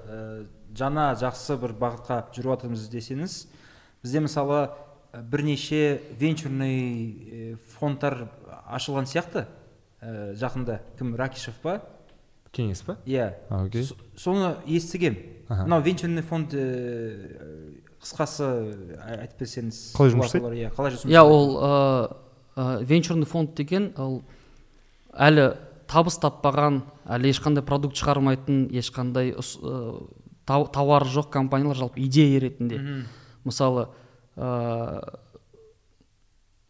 C: жаңа жақсы бір бағытқа жүріп жатырмыз десеңіз бізде мысалы бірнеше венчурный фондтар ашылған сияқты. Ә, жақында кім ракишев па?
A: Кеңес па?
C: Иә. С- соны естігем. Мынау венчурный фонд ә, қысқасы айтып берсеңіз
A: Қалай жұмыс жасайды?
C: иә қалай жұмыс
B: иә ол ә, ә, венчурный фонд деген ол әлі табыс таппаған әлі ешқандай продукт шығармайтын ешқандай ә, тауары жоқ компаниялар жалпы идея ретінде.
C: Мгм.
B: мысалы ә,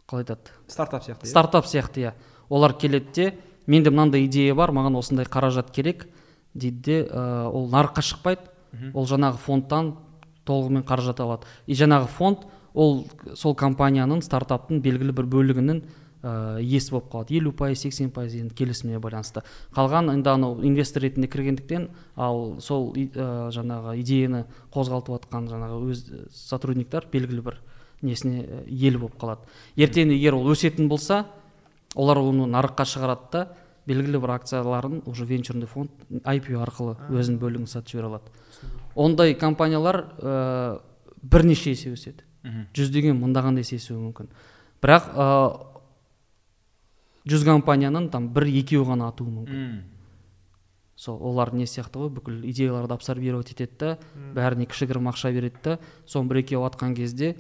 B: қалай айтады?
C: Стартап сияқты иә?
B: стартап сияқты иә. Олар келеді де менде мынандай идея бар маған осындай қаражат керек дейді де ә, ол нарыққа шықпайды. Ол жаңағы фондтан толығымен қаражат алады. И жаңағы фонд ол сол компанияның стартаптың белгілі бір бөлігінің ә, иесі болып қалады. Елу пайыз сексен пайыз енді келісіміне байланысты. Қалған енді анау инвестор ретінде кіргендіктен ал сол ә, жаңағы идеяны қозғалтып жатқан жаңағы өз ә, сотрудниктар белгілі бір несіне иелі болып қалады. Ертең егер ол өсетін болса олар оны нарыққа шығарады да белгілі бір акцияларын уже венчурный фонд IPO арқылы өзінің бөлігін сатып жібере алады. Ондай компаниялар ә, бірнеше есе өседі. Жүздеген мыңдаған есе өсуі мүмкін. Бірақ ә, жүз компанияның там бір екеуі ғана атуы мүмкін.
C: М.
B: сол олар не сияқты ғой бүкіл идеяларды абсорбировать етеді да бәріне кішігірім ақша береді да соның бір екеуі атқан кезде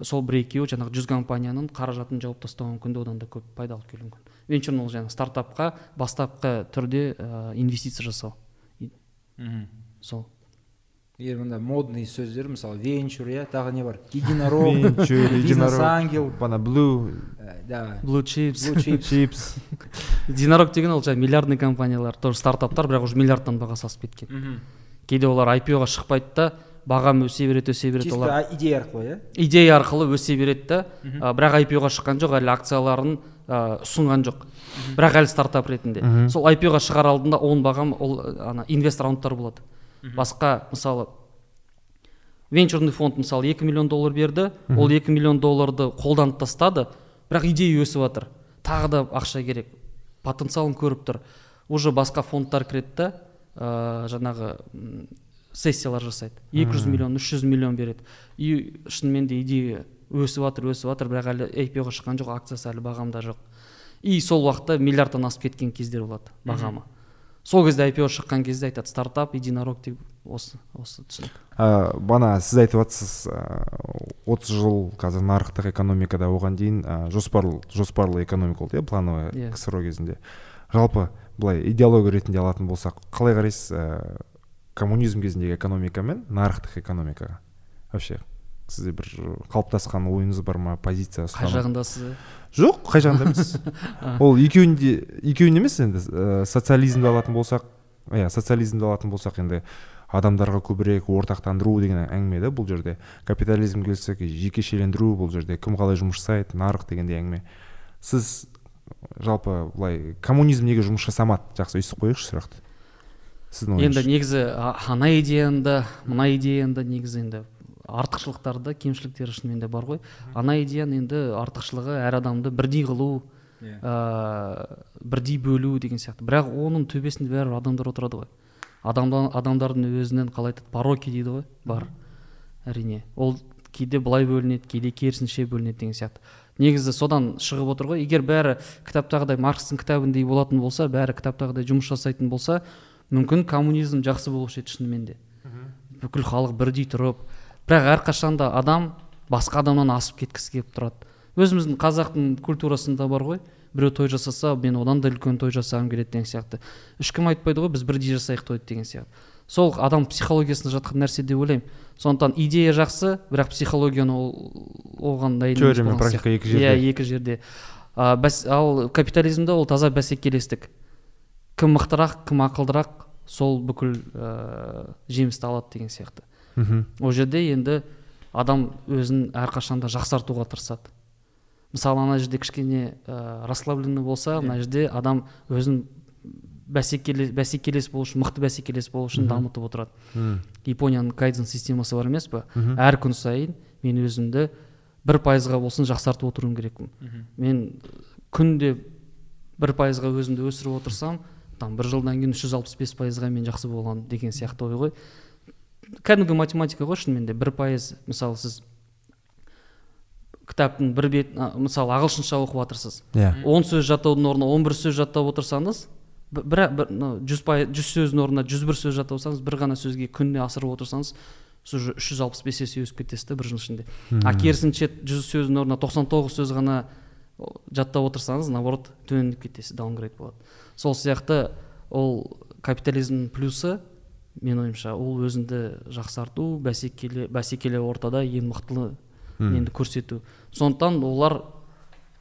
B: сол бір екеуі жаңағы жүз компанияның қаражатын жауып тастауы мүмкін де одан да көп пайда алып келуі мүмкін. Венчурный ол жаңағы стартапқа бастапқы түрде ә, инвестиция жасау.
C: Мгм.
B: сол
C: егер мында модный сөздер мысалы венчур иә тағы не бар? единорог бизнес
A: единорог.
C: ангел
A: бана blue
C: ә, да.
B: Blue chips
C: blue chips
A: чипс
B: единорог деген ол жаңағы миллиардный компаниялар тоже стартаптар бірақ уже миллиардтан бағасы асып кеткен. Кейде олар IPO-ға шықпайды да бағам өсе береді өсе береді олар
C: чисто идея арқылы иә?
B: Идея арқылы өсе береді да бірақ IPO-ға шыққан жоқ әлі акцияларын ұсынған жоқ. Бірақ әлі стартап ретінде. Сол IPO-ға шығар алдында оның бағам ол ана инвестор раундтар болады. Басқа мысалы венчурный фонд мысалы 2 миллион доллар берді ол 2 миллион долларды қолданып тастады бірақ идея өсіп жатыр тағы да ақша керек потенциалын көріп тұр. Уже басқа фондтар кіреді да ә, жаңағы сессиялар жасайды. 200 миллион 300 миллион береді. И шынымен де идея өсіп жатыр өсіп жатыр бірақ әлі IPO-ға шыққан жоқ акциясы әлі бағамда жоқ. И сол уақытта миллиардтан асып кеткен кездер болады бағамы. Сол кезде IPO шыққан кезде айтады стартап единорог деп осы осы түсінік.
A: Ә, бана сіз айтып жатсыз отыз жыл қазір нарықтық экономикада оған дейін ә, жоспарлы жоспарлы экономика болды иә плановая
B: Иә.
A: ксро кезінде. Жалпы былай идеология ретінде алатын болсақ қалай қарайсыз ә, коммунизм кезіндегі экономика мен нарықтық экономикаға? Вообще сізде бір қалыптасқан ойыңыз бар ма позиция
B: қай жағындасыз
A: жоқ қай жағында емес. Ол екеуінде екеуінде емес енді ә, социализмді алатын болсақ иә социализмді алатын болсақ енді адамдарға көбірек ортақтандыру деген әңгіме да бұл жерде. Капитализм келсек жекешелендіру бұл жерде кім қалай жұмыс жасайды нарық дегендей әңгіме. Сіз жалпы былай коммунизм неге жұмыс жасамады? Жақсы өйстіп қояйықшы сұрақты. Сіздің
B: енді негізі ана идеяны да мына идеяны да негізі енді артықшылықтары да кемшіліктері шынымен де бар ғой. Ана идеяның енді артықшылығы әр адамды бірдей қылу
C: Иә.
B: ә, бірдей бөлу деген сияқты. Бірақ оның төбесінде бәрібір адамдар отырады ғой. Адамдан адамдардың өзінен қалай айтады? Пороки дейді ғой бар. Әрине. Ол кейде былай бөлінеді кейде керісінше бөлінеді деген сияқты. Негізі содан шығып отыр ғой. Егер бәрі кітаптағыдай маркстың кітабындай болатын болса бәрі кітаптағыдай жұмыс жасайтын болса мүмкін коммунизм жақсы болушы еді шынымен де. Бүкіл халық бірдей тұрып бірақ әрқашанда адам басқа адамнан асып кеткісі келіп тұрады. Өзіміздің қазақтың культурасында бар ғой. Біреу той жасаса мен одан да үлкен той жасағым келеді деген сияқты. Ешкім айтпайды ғой біз бірдей жасайық тойды деген сияқты. Сол адам психологиясында жатқан нәрсе деп ойлаймын. Сондықтан идея жақсы бірақ психологияны ол оған
A: Теория мен практика екі жерде.
B: иә екі жерде. А, бәс, ал капитализмде ол таза бәсекелестік. Кім мықтырақ кім ақылдырақ сол бүкіл ә, жемісті алады деген сияқты.
A: Мхм.
B: Ол жерде енді адам өзін әрқашанда жақсартуға тырысады. Мысалы ана жерде кішкене ә, расслабленный болса мына жерде адам өзін бәсекелес, бәсекелес болу үшін мықты бәсекелес болу үшін дамытып отырады.
A: М.
B: японияның кайдзен системасы бар емес па
A: Мгм.
B: әр күн сайын мен өзімді бір пайызға болсын жақсартып отыруым керекпін. Мен күнде бір пайызға өзімді өсіріп отырсам там бір жылдан кейін үш жүз алпыс бес пайызға мен жақсы боламын деген сияқты ой ғой. Кәдімгі математика ғой шынымен де бір пайыз мысалы сіз кітаптың бір бет а, мысалы ағылшынша оқып жатырсыз
A: иә.
B: Он сөз жаттаудың орнына он бір сөз жаттап отырсаңыз бір, жүз пай жүз сөздің орнына жүз бір сөз жаттап отырсаңыз бір ғана сөзге күніне асырып отырсаңыз сіз уже үш жүз алпыс бес есе өсіп кетесіз да бір жыл ішінде. А керісінше жүз сөздің орнына тоқсан тоғыз сөз ғана жаттап отырсаңыз наоборот төмендеп кетесіз даунгрейд болады. Сол сияқты ол капитализмнің плюсы менің ойымша ол өзіңді жақсарту бәсекелі бәсекелі ортада ең мықтылы енді көрсету. Сондықтан олар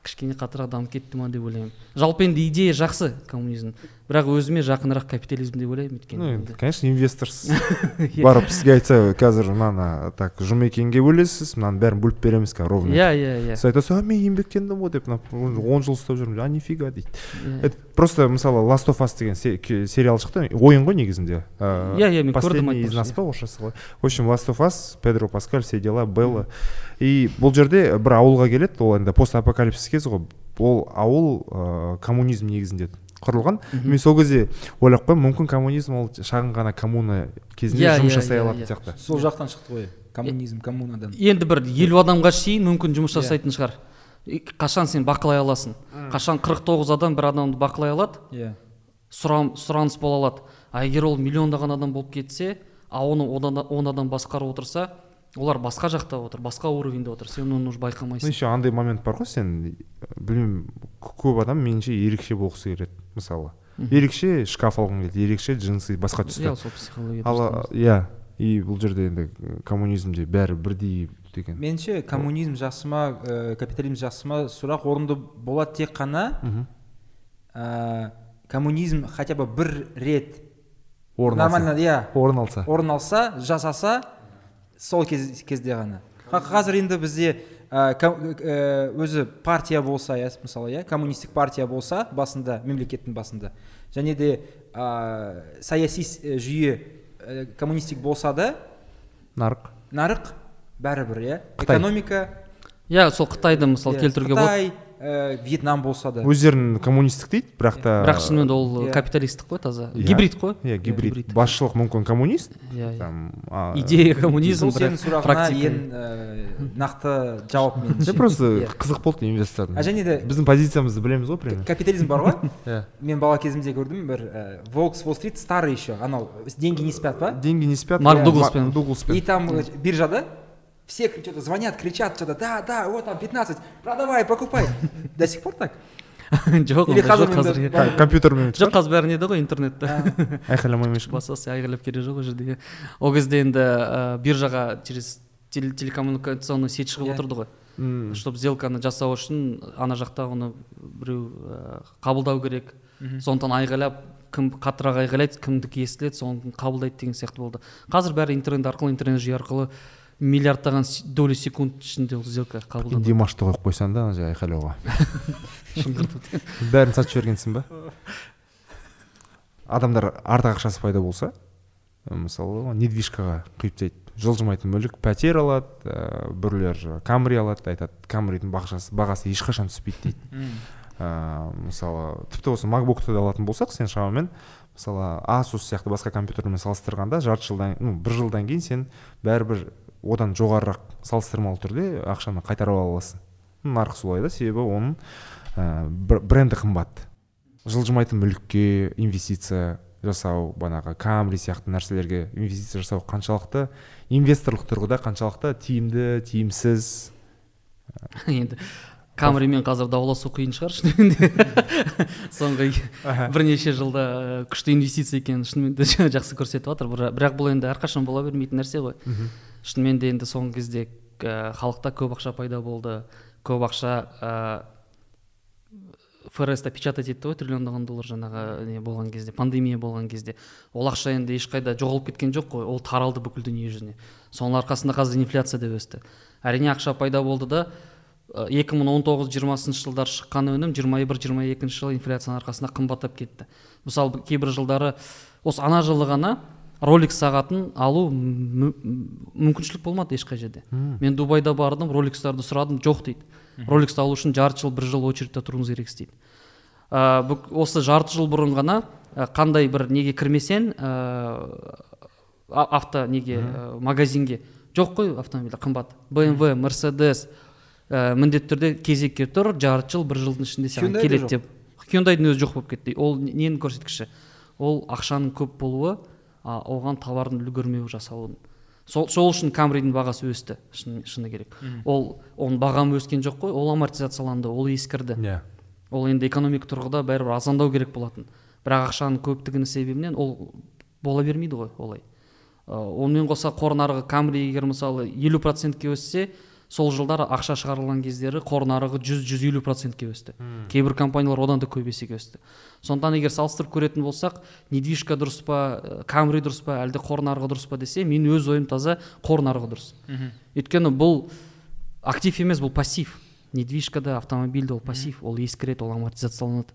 B: кішкене қаттырақ дамып кетті ма деп ойлаймын. Жалпы енді идея жақсы коммунизм. Бірақ өзіме жақынырақ капитализм деп ойлаймын
A: ну
B: өйткені
A: енді конечно инвесторсыз барып сізге айтса қазір мынаны так жұмекенге бөлесіз мынаның бәрін бөліп береміз қазір ровно.
B: Иә иә иә.
A: Сіз айтасыз а мен еңбектендім ғой деп мына он жыл ұстап жүрмін. А нифига дейді.
B: Иә.
A: это просто мысалы last of us деген сериал шықты. Ойын ғой негізінде.
B: Иә, иә, мен көрдім,
A: из нас
B: иә.
A: па орысшасы ғой. В общем last of us педро паскаль все дела белла и бұл жерде бір ауылға келеді. Ол енді постапокалипсис кезі ғой. Ол ауыл ә, коммунизм негізінде. Құрылған. Мен сол кезде ойлап қоямын мүмкін коммунизм ол шағын ғана коммуна кезінде
B: Иә,
A: жұмыс
B: иә,
A: жасай
B: иә,
A: алатын
B: иә.
A: сияқты.
C: Сол жақтан шықты ғой коммунизм коммунадан.
B: Енді бір елу адамға шейін мүмкін жұмыс жасайтын шығар. И қашан сен бақылай аласың? Қашан 49 адам бір адамды бақылай алады?
C: Иә.
B: Сұраныс бола алады. А егер ол миллиондаған адам болып кетсе а оны он адам басқарып отырса олар басқа жақта отыр басқа уровеньде отыр сен оны уже байқамайсың.
A: Еще андай момент бар ғой сен білмеймін көп адам меніңше ерекше болғысы келеді мысалы. Ерекше шкаф алғың келеді ерекше джинсы басқа түсті.
B: Иә сол психология
A: ал иә и бұл жерде енді коммунизмде бәрі бірдей деген.
C: Меніңше коммунизм жақсы ма ә, капитализм жақсы ма сұрақ орынды болады тек қана ә, коммунизм хотя бы бір рет
A: орын алса.
C: нормально иә
A: орын алса.
C: орын алса жасаса сол кез, кезде ғана. Қа- қазір енді бізде өзі партия болса иә мысалы иә коммунистік партия болса басында мемлекеттің басында және де ә, саяси ә, жүйе ә, коммунистик болса да
A: нарық.
C: нарық бәрібір иә. Экономика.
B: Иә сол қытайды мысалы келтіруге болады
C: қытай ә, вьетнам болса да.
A: Өздерін коммунистік дейді бірақ та
B: бірақ шынымен де ол
C: иә.
B: капиталистік қой таза.
A: Иә.
B: гибрид қой.
A: Иә гибрид.
B: гибрид.
A: басшылық мүмкін коммунист.
B: Иә иә.
A: там а,
B: идея коммунизм
C: сол сенің
B: практика.
C: ең ә, нақты жауап
A: мен
C: меніңше
A: просто
C: Иә.
A: қызық болды инвестордың
C: а және де
A: біздің позициямызды білеміз ғой примерно.
C: капитализм бар ғой.
A: Иә.
C: Мен бала кезімде көрдім бір волкс уолл стрит старый еще. Анау деньги не спят па?
A: Деньги не спят
B: Марк
A: иә,
B: Дугласпен.
A: Дугласпен.
C: и там э, биржада все что-то звонят кричат что-то да да вот там 15 продавай покупай до сих пор так?
B: Жоқ
C: Или
B: ондай жоқ
C: қазір
A: компьютермен
B: жоқ қазір бәрі неде ғой интернетте
A: айқайламай ма ешкім
B: басасы айғайлап керегі жоқ ол жерде ол кезде енді биржаға через теле- телекоммуникационный сеть шығып отырды ғой. Чтобы сделканы жасау үшін ана жақта оны біреу ә, қабылдау керек. Сондықтан айғайлап кім қаттырақ айғайлайды кімдікі естіледі соны қабылдайды деген сияқты болды. Қазір бәрі интернет арқылы интернет жүйе арқылы миллиардтаған доля секунд ішінде ол сделка қабылданады
A: димашты қойып қойсаң да ана жерге айқайлауға бәрін сатып жібергенсің ба? Адамдар артық ақшасы пайда болса мысалы недвижкаға құйып тастайды. Жылжымайтын мүлік пәтер алады ә, біреулер камри алады айтады камридің бағасы, бағасы ешқашан түспейді дейді. Ә, мысалы тіпті осы макбукты да алатын болсақ сен шамамен мысалы асус сияқты басқа компьютерлермен салыстырғанда жарты жылдан ну бір жылдан кейін сен бәрібір одан жоғарырақ салыстырмалы түрде ақшаны қайтарып ала аласың. Нарық солай да себебі оның ә, бр- бренді қымбат. Жылжымайтын мүлікке инвестиция жасау бағанағы камри сияқты нәрселерге инвестиция жасау қаншалықты инвесторлық тұрғыда қаншалықты тиімді тиімсіз.
B: Енді камримен қазір дауласу қиын шығар шынымен де. Соңғы бірнеше жылда ә, күшті инвестиция екенін шынымен де жақсы көрсетіп жатыр Бірақ- бірақ бұл енді әрқашан бола бермейтін нәрсе ғой. Шынымен де енді соңғы кезде ә, халықта көп ақша пайда болды. Көп ақша ә, фрс-та печатать етті ғой триллиондаған доллар жаңағы не болған кезде пандемия болған кезде. Ол ақша енді ешқайда жоғалып кеткен жоқ қой ол таралды бүкіл дүние жүзіне. Соның арқасында қазір инфляция да өсті. Әрине ақша пайда болды да екі мың он тоғыз жиырмасыншы жылдары шыққан өнім жиырма бір жиырма екінші жылы инфляцияның арқасында қымбаттап кетті. Мысалы кейбір жылдары осы ана жылы ғана роликс сағатын алу мү- мүмкіншілік болмады ешқай жерде. Мен дубайда бардым роликстарды сұрадым жоқ дейді. Роликсті алу үшін жарты жыл бір жыл очередьте тұруыңыз керексіз дейді ә, бүк- осы жарты жыл бұрын ғана қандай бір неге кірмесең ә, авто неге ә, магазинге. Жоқ қой автомобиль қымбат. Bmw мерседес ә, міндетті түрде кезекке тұр жарты жыл бір жылдың ішінде саған келеді деп. Хюндайдың өзі жоқ болып кетті. Ол не- ненің көрсеткіші? Ол ақшаның көп болуы а, оған товардың үлгермеуі жасалуы сол, сол үшін камридің бағасы өсті шыны, шыны керек. Ол оның бағамы өскен жоқ қой ол амортизацияланды ол ескірді.
A: Иә.
B: Ол енді экономик тұрғыда бәрібір арзандау керек болатын. Бірақ ақшаның көптігінің себебінен ол бола бермейді ғой олай. Ә, онымен қоса қор нарығы камри егер мысалы елу процентке өссе сол жылдары ақша шығарылған кездері қор нарығы жүз жүз елу процентке өсті. Кейбір компаниялар одан да көп есеге өсті. Сондықтан егер салыстырып көретін болсақ недвижка дұрыс па ә, камри дұрыс па әлде қор нарығы дұрыс па десе менің өз ойым таза қор нарығы дұрыс. Өйткені бұл актив емес бұл пассив. Недвижка да автомобиль де ол пассив ол ескіреді ол амортизацияланады.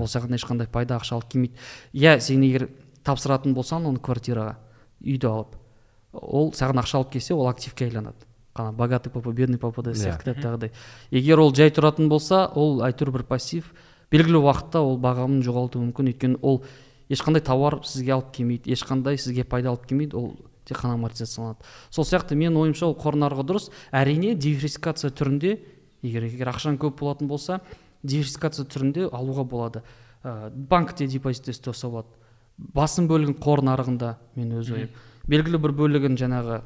B: Ол саған ешқандай пайда ақша алып келмейді. Иә сен егер тапсыратын болсаң оны квартираға үйді алып ол саған ақша алып келсе ол активке айланады қана богатый папа бедный папа да
A: Иә.
B: сияқты кітаптағыдай егер ол жай тұратын болса ол әйтеуір бір пассив. Белгілі уақытта ол бағамын жоғалтуы мүмкін. Өйткені ол ешқандай тауар сізге алып келмейді ешқандай сізге пайда алып келмейді ол тек қана амортизацияланады сол сияқты менің ойымша ол қор нарығы дұрыс. Әрине диверсификация түрінде егер егер ақшаң көп болатын болса диверсификация түрінде алуға болады. Ә, банкте депозит ұстаса болады басым бөлігін қор нарығында мен өз ойым. Белгілі бір бөлігін жаңағы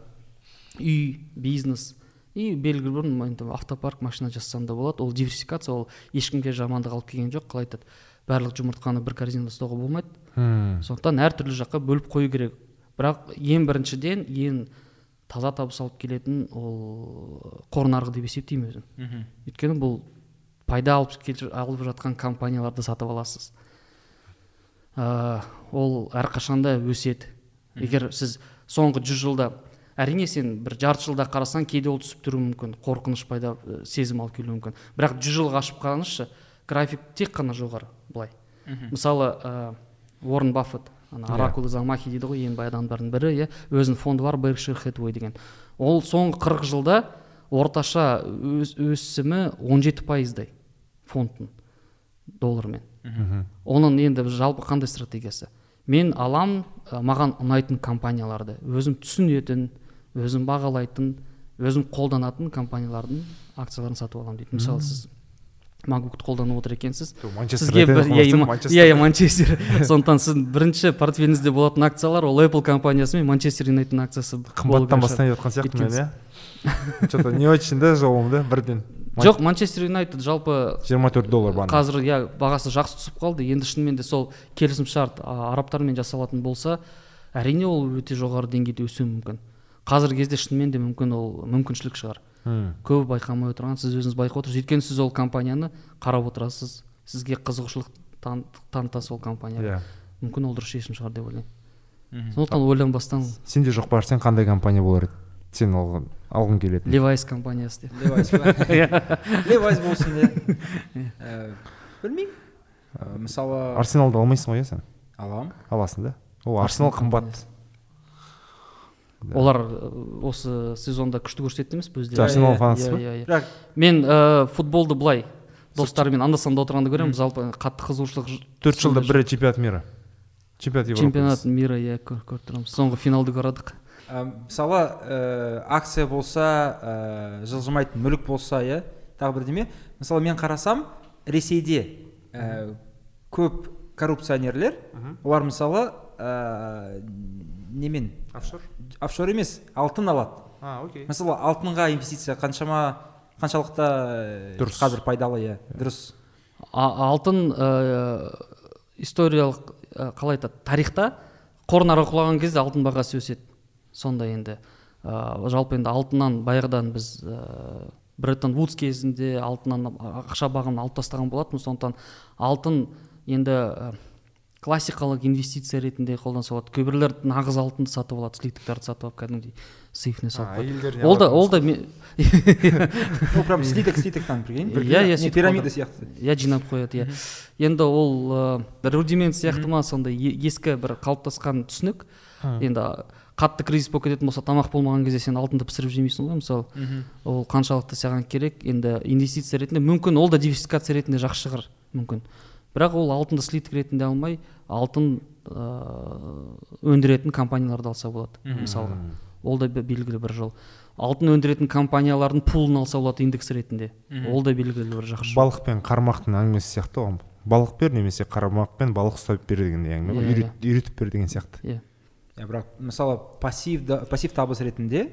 B: үй бизнес. И белгілі бір енді автопарк машина жасасам да болады. Ол диверсификация ол ешкімге жамандық алып келген жоқ қалай айтады. Барлық жұмыртқаны бір корзинада ұстауға болмайды.
A: Мм.
B: сондықтан әртүрлі жаққа бөліп қою керек. Бірақ ең біріншіден ең таза табыс алып келетін ол қор нарығы деп есептеймін өзім. Өйткені бұл пайда алып кел- алып жатқан компанияларды сатып аласыз. Ә, ол әрқашанда өседі. Егер сіз соңғы жүз жылда әрине сен бір жарты жылда қарасаң кейде ол түсіп тұруы мүмкін қорқыныш пайда ә, сезім алып келуі мүмкін. Бірақ жүз жылға ашып қараңызшы график тек қана жоғары былай. Мысалы ә, уоррен баффет ана
A: Иә.
B: оракул из Омахи дейді ғой ең бай адамдардың бірі иә өзінің фонды бар беркшир хэтуэй деген. Ол соңғы қырық жылда орташа өс, өсімі 17 пайыздай фондтың доллармен. Оның енді жалпы қандай стратегиясы? Мен алам ә, маған ұнайтын компанияларды өзім түсінетін өзім бағалайтын өзім қолданатын компаниялардың акцияларын сатып аламын дейді. Мысалы сіз макбукты қолданып отыр екенсіз сізге бір иә иә,
A: Манчестер.
B: иә иә манчестер. Сондықтан сіздің бірінші портфеліңізде болатын акциялар ол apple компаниясы мен манчестер юнайтедтің акциясы
A: қымбаттан бастайын деп жатқан сияқтымын
B: Өйткені
A: иә. че то не очень да жолым да бірден.
B: Жоқ манчестер юнайтед жалпы
A: жиырма төрт доллар бар
B: қазір иә бағасы жақсы түсіп қалды. Енді шынымен де сол келісімшарт арабтармен жасалатын болса әрине ол өте жоғары деңгейде өсуі мүмкін.
D: Қазіргі кезде шынымен де мүмкін ол мүмкіншілік шығар.
A: Мм.
D: көбі байқамай отырған сіз өзіңіз байқап отырсыз. Өйткені сіз ол компанияны қарап отырасыз. Сізге қызығушылық тан- танытасыз ол компанияға.
A: Иә.
D: Мүмкін ол дұрыс шешім шығар деп ойлаймын.
C: Мгм.
D: сондықтан ойланбастан
A: сенде жоқ бар сен қандай компания болар еді? Сен алғың алғың келетін.
D: Левайс компаниясы деп.
C: Левайс левайс болсын иә Ә, білмеймін. Мысалы
A: арсеналды алмайсың ғой иә сен?
C: Аламын.
A: Аласың да. Ол арсенал қымбат.
D: Олар э, осы сезонда күшті көрсетті емес пе өздері?
A: Арсенал
D: Иә,
A: фанатысыз
D: иә,
A: ба?
D: иә, иә.
C: бірақ
D: мен ә, футболды былай достарыммен анда санда отырғанда көремін. Жалпы қатты қызығушылық
A: төрт жылда
D: сондай
A: бір рет чемпионат мира. Чемпионат европа
D: чемпионат мира иә көр- көріп тұрамыз. Соңғы финалды көрадық
C: ә, мысалы ә, акция болса ә, жылжымайтын мүлік болса иә тағы бірдеме мысалы мен қарасам ресейде ә, көп коррупционерлер. Олар мысалы ә, немен.
A: Офшор?
D: Офшор емес алтын алады.
A: А окей.
D: Мысалы алтынға инвестиция қаншама қаншалықты э,
A: Дұрыс.
D: қазір пайдалы иә дұрыс.
B: А- алтын ә, историялық ә, қалай айтады тарихта қор нарығы құлаған кезде алтын бағасы өседі. Сондай енді ә, жалпы енді алтыннан баяғыдан біз ә, бреттон вудс кезінде алтыннан ақша бағамын алып тастаған болатынбыз. Сондықтан алтын енді классикалық инвестиция ретінде қолданса болады кейбіреулер нағыз алтынды сатып алады сликтіктерді сатып алып кәдімгідей сейфіне салып қояды ол да ол да
C: ол прям слиток слитоктан прикинь
B: Иә, иә,
C: пирамида сияқты.
B: Иә жинап қояды иә енді ол ә, рудимент сияқты ма сондай ескі бір қалыптасқан түсінік. Енді қатты кризис болып кететін болса тамақ болмаған кезде сен алтынды пісіріп жемейсің ғой мысалы. Ол қаншалықты саған керек? Енді инвестиция ретінде мүмкін ол да диверсификация ретінде жақсы шығар мүмкін. Бірақ ол алтынды слиток ретінде алмай алтын ыыы өндіретін компанияларды алса болады мысалға. Ол да бе- белгілі бір жол. Алтын өндіретін компаниялардың пулын алса болады индекс ретінде. Ол да белгілі бір жақсы
A: балық пен қармақтың әңгімесі сияқты ғой. Балық бер немесе қармақ пен балық ұстап бер дегендей әңгіме ғой.
B: Иә,
A: Үйрет- үйретіп бер деген сияқты.
B: Иә.
C: Иә бірақ мысалы пассив пассив табыс ретінде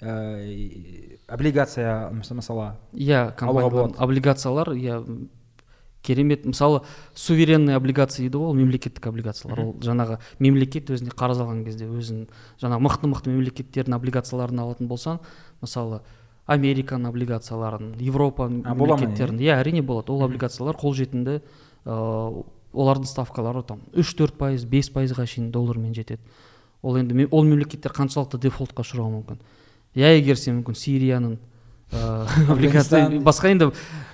C: ә, облигация мыс- мысалы
B: иә облигациялар иә керемет. Мысалы суверенный облигация дейді ғой ол мемлекеттік облигациялар. Ол жаңағы мемлекет өзіне қарыз алған кезде өзін жаңағы мықты мықты мемлекеттердің облигацияларын алатын болсаң мысалы американың облигацияларын европа мемлекеттерін иә әрине болады. Ол облигациялар қолжетімді ыыы олардың ставкалары там үш төрт пайыз бес пайызға шейін доллармен жетеді. Ол енді ол мемлекеттер қаншалықты дефолтқа ұшырауы мүмкін. Иә егер сен мүмкін сирияның облигация
C: Афганистан.
B: басқа енді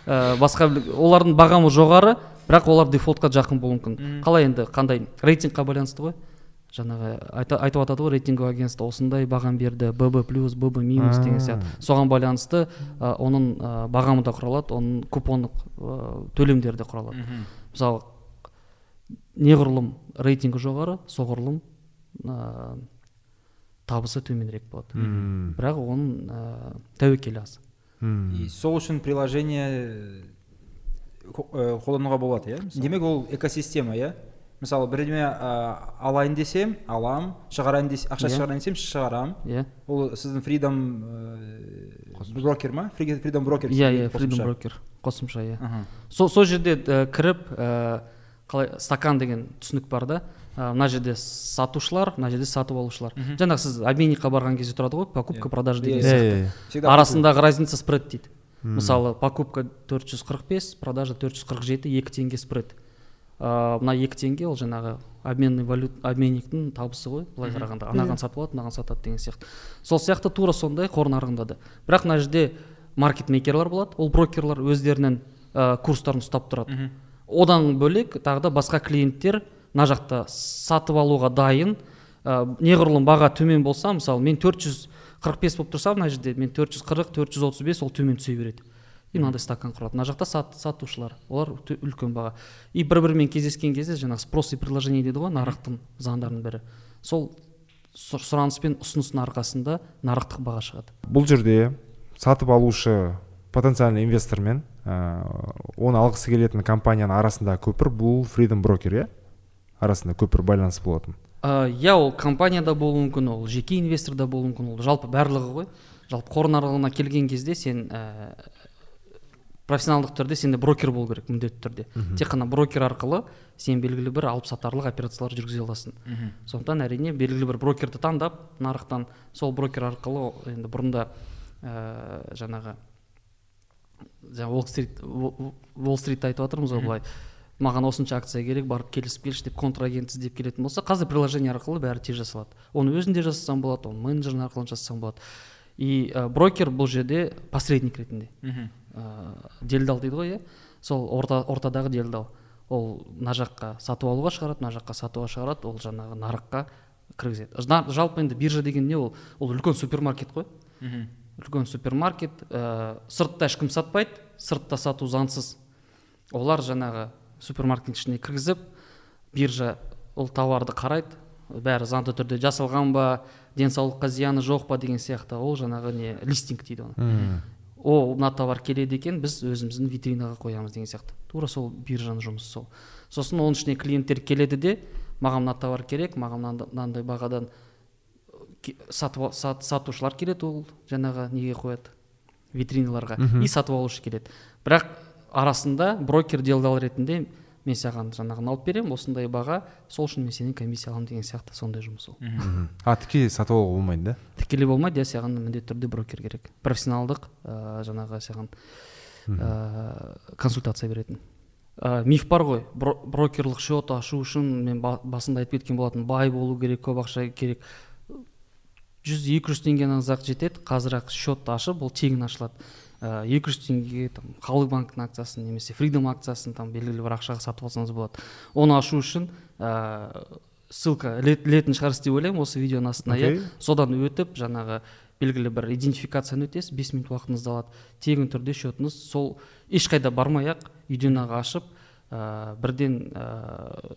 B: ә, басқа олардың бағамы жоғары бірақ олар дефолтқа жақын болуы мүмкін. Қалай енді қандай рейтингқа байланысты ғой? Жаңағы айтып жатады ғой рейтинговый агентство осындай бағам берді бб плюс бб минус деген сияқты. Соған байланысты ә, оның ә, бағамы да құралады оның купондық ә, төлемдері де құралады. Мысалы неғұрлым рейтингі жоғары соғұрлым ә, табысы төменірек болады. Бірақ оның ә, тәуекелі аз.
A: Мм.
C: и сол үшін приложение ә, қолдануға болады иә демек ол экосистема иә мысалы бірдеме ә, алайын десем алам шығарайын десе ақша
B: Иә.
C: шығарайын десем шығарамын
B: иә.
C: Ол сіздің фридом брокер ма? Фридом брокер
B: иә иә фридом брокер қосымша иә. Сол сол жерде ә, кіріп ә, қалай стакан деген түсінік бар да. ә, мына жерде сатушылар мына жерде сатып алушылар. Жаңағы сіз обменникқа барған кезде тұрады ғой покупка продажа деген
C: Иә,
A: иә
B: сияқты.
A: иә иә.
C: Всегда
B: арасындағы разница спред дейді. Мысалы покупка 445 продажа 447 2 теңге спред. Ыыы мына екі теңге ол жаңағы обменный валют обменниктің табысы ғой былай қарағанда. Анаған сатып алады мынаған сатады деген сияқты. Сол сияқты тура сондай қор нарығында да бірақ мына жерде маркетмейкерлар болады ол брокерлар өздерінің ә, курстарын ұстап тұрады. Одан бөлек тағы да басқа клиенттер мына жақта сатып алуға дайын. Ә, неғұрлым баға төмен болса мысалы мен 445 болып тұрса мына жерде мен 440 435 ол төмен түсе береді. И мынандай стакан құрады. Мына жақта сат, сатушылар олар үлкен баға. И бір бірімен кездескен кезде жаңағы спрос и предложение дейді ғой нарықтың заңдарының бірі. Сол сұр- сұраныс пен ұсыныстың арқасында нарықтық баға шығады.
A: Бұл жерде сатып алушы потенциальный инвестор мен ә, оны алғысы келетін компанияның арасындағы көпір бұл фридом брокер иә? Арасында көпір байланыс болатын
B: Ә, иә ол компанияда болуы мүмкін ол жеке инвесторда болуы мүмкін ол жалпы барлығы ғой. Жалпы қор нарығына келген кезде сен ә, профессионалдық түрде сенде брокер болу керек міндетті түрде. Тек қана брокер арқылы сен белгілі бір алып сатарлық операциялар жүргізе аласың. Сондықтан әрине белгілі бір брокерді таңдап нарықтан сол брокер арқылы енді бұрында ә, жаңағы жаңа уолл стрит уолл стритті айтып жатырмыз ғой былай. Маған осынша акция керек барып келісіп келші деп контрагент іздеп келетін болса қазір приложение арқылы бәрі тез жасалады. Оны өзінде жасасаң болады оны менеджерің арқылы жасасаң болады. И ә, брокер бұл жерде посредник ретінде. Ә, делдал дейді ғой иә? Сол орта, ортадағы делдал. Ол мына жаққа сатып алуға шығарады мына жаққа сатуға шығарады ол жаңағы нарыққа кіргізеді. Жалпы енді биржа деген не ол? Ол үлкен супермаркет қой. Үлкен супермаркет ә, сыртта ешкім сатпайды сыртта сату заңсыз. Олар жаңағы супермаркеттің ішіне кіргізіп биржа ол тауарды қарайды. Бәрі заңды түрде жасалған ба денсаулыққа зияны жоқ па деген сияқты. Ол жаңағы не листинг дейді оны. О мына товар келеді екен біз өзіміздің витринаға қоямыз деген сияқты. Тура сол биржаның жұмысы сол. Сосын оның ішіне клиенттер келеді де маған мына товар керек маған мынандай бағадан сатып сат, сатушылар келеді ол жаңағы неге қояды? Витриналарға. И сатып алушы келеді. Бірақ арасында брокер делдал ретінде мен саған жаңағыны алып беремін осындай баға сол үшін мен сенен комиссия аламын деген сияқты сондай жұмыс ол.
A: А тікелей сатып алуға болмайды да?
B: Тікелей болмайды иә саған міндетті түрде брокер керек. Профессионалдық ә, жаңағы саған ә, консультация беретін. Ә, миф бар ғой брокерлік счет ашу үшін мен басында айтып кеткен болатын бай болу керек көп ақша керек. Жүз екі жүз теңгенің ақ жетеді қазір ақ счет ашып ол тегін ашылады. Екі жүз теңгеге там халық банктің акциясын немесе фридом акциясын там белгілі бір ақшаға сатып алсаңыз болады. Оны ашу үшін ә, ссылка ілетін шығарсыз деп ойлаймын осы видеоның астына иә. Содан өтіп жаңағы белгілі бір идентификацияны өтесіз бес минут уақытыңызды алады. Тегін түрде счетыңыз сол ешқайда бармай ақ үйден ақ ашып ә, бірден ә,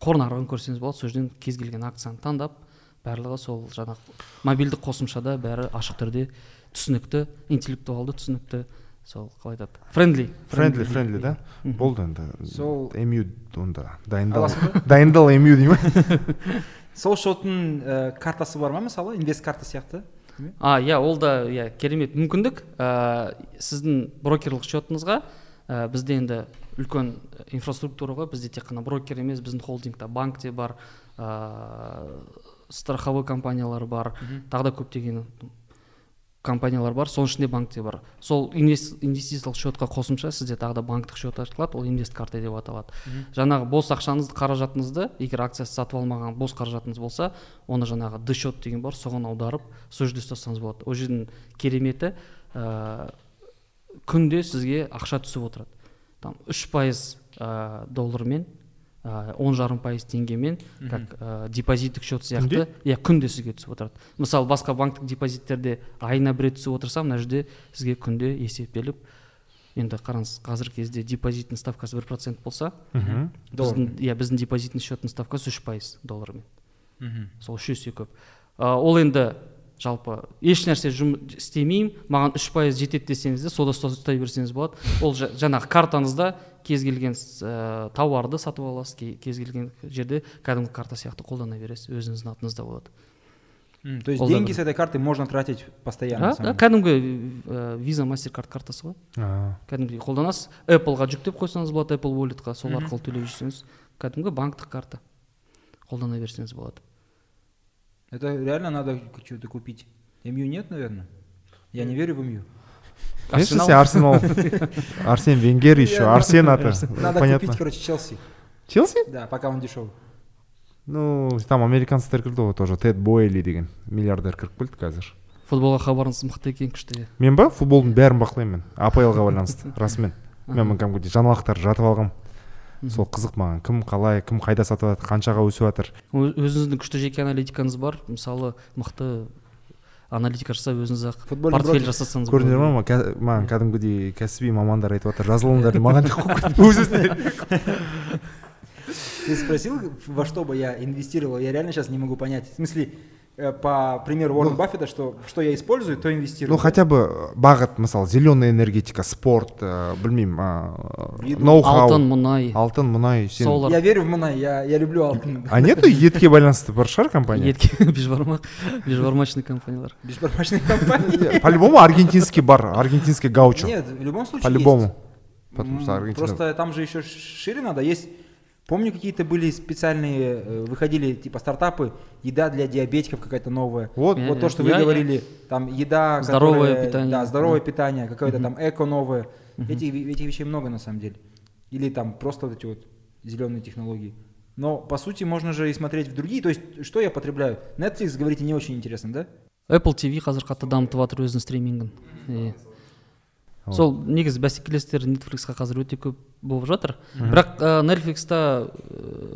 B: қор нарығын көрсеңіз болады сол жерден кез келген акцияны таңдап барлығы сол жаңағы мобильдік қосымшада бәрі ашық түрде түсінікті интеллектуалды түсінікті. Сол қалай айтады? Френдли
A: френдли френдли да? Болды енді. Сол эмю онда дайындал дайындал эмю дей ма
C: сол шоттың ә, картасы бар ма мысалы? Инвест карта сияқты?
B: А иә ол да иә керемет. Мүмкіндік ә, сіздің брокерлік счетыңызға ә, бізде енді үлкен инфраструктура ғой бізде тек қана брокер емес біздің холдингта банк те бар ә, страховой компаниялар бар. Тағы да көптеген компаниялар бар соның ішінде банк те бар. Сол инвестициялық счетқа қосымша сізде тағы да банктік счет ашылады ол инвест карта деп аталады. Жаңағы бос ақшаңызды қаражатыңызды егер акциясы сатып алмаған бос қаражатыңыз болса оны жаңағы д счет деген бар соған аударып сол жерде ұстасаңыз болады. Ол жердің кереметі ә, күнде сізге ақша түсіп отырады. Там үш пайыз ә, доллармен он жарым пайыз теңгемен как ә, депозиттік счет сияқты иә күнде сізге түсіп отырады. Мысалы басқа банктік депозиттерде айына бір рет түсіп отырса мына жерде сізге күнде есептеліп енді қараңыз қазіргі кезде депозиттің ставкасы бір процент болса біздің иә біздің депозитный счеттің ставкасы үш пайыз доллармен. Сол үш есе көп. Ол енді жалпы еш нәрсе істемеймін маған үш пайыз жетеді десеңіз де сода ұстай берсеңіз болады. Ол жаңағы картаңызда кез келген ә, тауарды сатып аласыз кез келген жерде кәдімгі карта сияқты қолдана бересіз өзіңіздің атыңызда болады.
C: Mm, то есть деньги с этой карты можно тратить постоянно
B: а, кәдімгі ә, виза карт картасы ғой. Кәдімгідей қолданасыз. Apple-ға жүктеп қойсаңыз болады apple walletқа сол арқылы төлеп жүрсеңіз кәдімгі банктік карта қолдана берсеңіз болады.
C: Это реально надо что-то купить. МЮ нет, наверное? Я не верю в МЮ.
A: Конечно, если Арсенал. Арсен Венгер еще, Арсен это.
C: Надо Понятно. купить, короче, Челси.
A: Челси?
C: Да, пока он дешевый.
A: Ну, там американецтер кірді ғой тоже тед бойли деген миллиардер кіріп келді қазір
B: футболға хабарыңыз мықты екен күшті
A: мен ба футболдың бәрін бақылаймын мен аплға байланысты расымен мен кәдімгідей жаңалықтар жатып алғанмын сол қызық маған. Кім қалай кім қайда сатып жатыр қаншаға өсіп жатыр.
B: Өзіңіздің күшті жеке аналитикаңыз бар? Мысалы мықты аналитика жасап өзіңіз ақ портфель жасасаңыз
A: көрдіңдер ма? Маған кәдімгідей кәсіби мамандар айтып жатыр. Жазылыңдар деп маған өз
C: ты спросил во что бы я инвестировал? Я реально сейчас не могу понять. В смысле по примеру Уоррена Баффета, что что я использую, то инвестирую.
A: ну хотя бы бағыт мысалы зеленая энергетика спорт ә, білмеймін ә,
C: Еду.
A: ноу хау
B: алтын мұнай
A: алтын мұнай сен
B: Солар.
C: Я верю в Мунай, я, я люблю алтын.
A: а нету етке байланысты бар шығар компания
B: етке бешбармақ бешбармачный компаниялар
C: Бешбармачные компании.
A: по-любому аргентинский бар аргентинский гаучо
C: Нет, в любом случае
A: по-любому
C: Просто там же еще шире надо. Есть, помню, какие-то были специальные, э, выходили типа стартапы, еда для диабетиков какая-то новая.
A: вот
B: Я-
C: Вот то, что вы
B: я- я-
C: говорили, там еда,
B: Здоровое
C: которая-
B: питание.
C: да, здоровое
B: Да.
C: питание, какое-то там эко новое. Этих, ви- этих вещей много на самом деле. Или там просто вот эти вот зеленые технологии. Но по сути можно же и смотреть в другие. То есть что я потребляю? Netflix, говорите, не очень интересно, да?
B: apple tv қазір қатты дамытып жатыр өзінің стримингін Иә. сол негізі бәсекелестер нетфликсқа қазір өте көп болып жатыр. Бірақ ә, нетфликста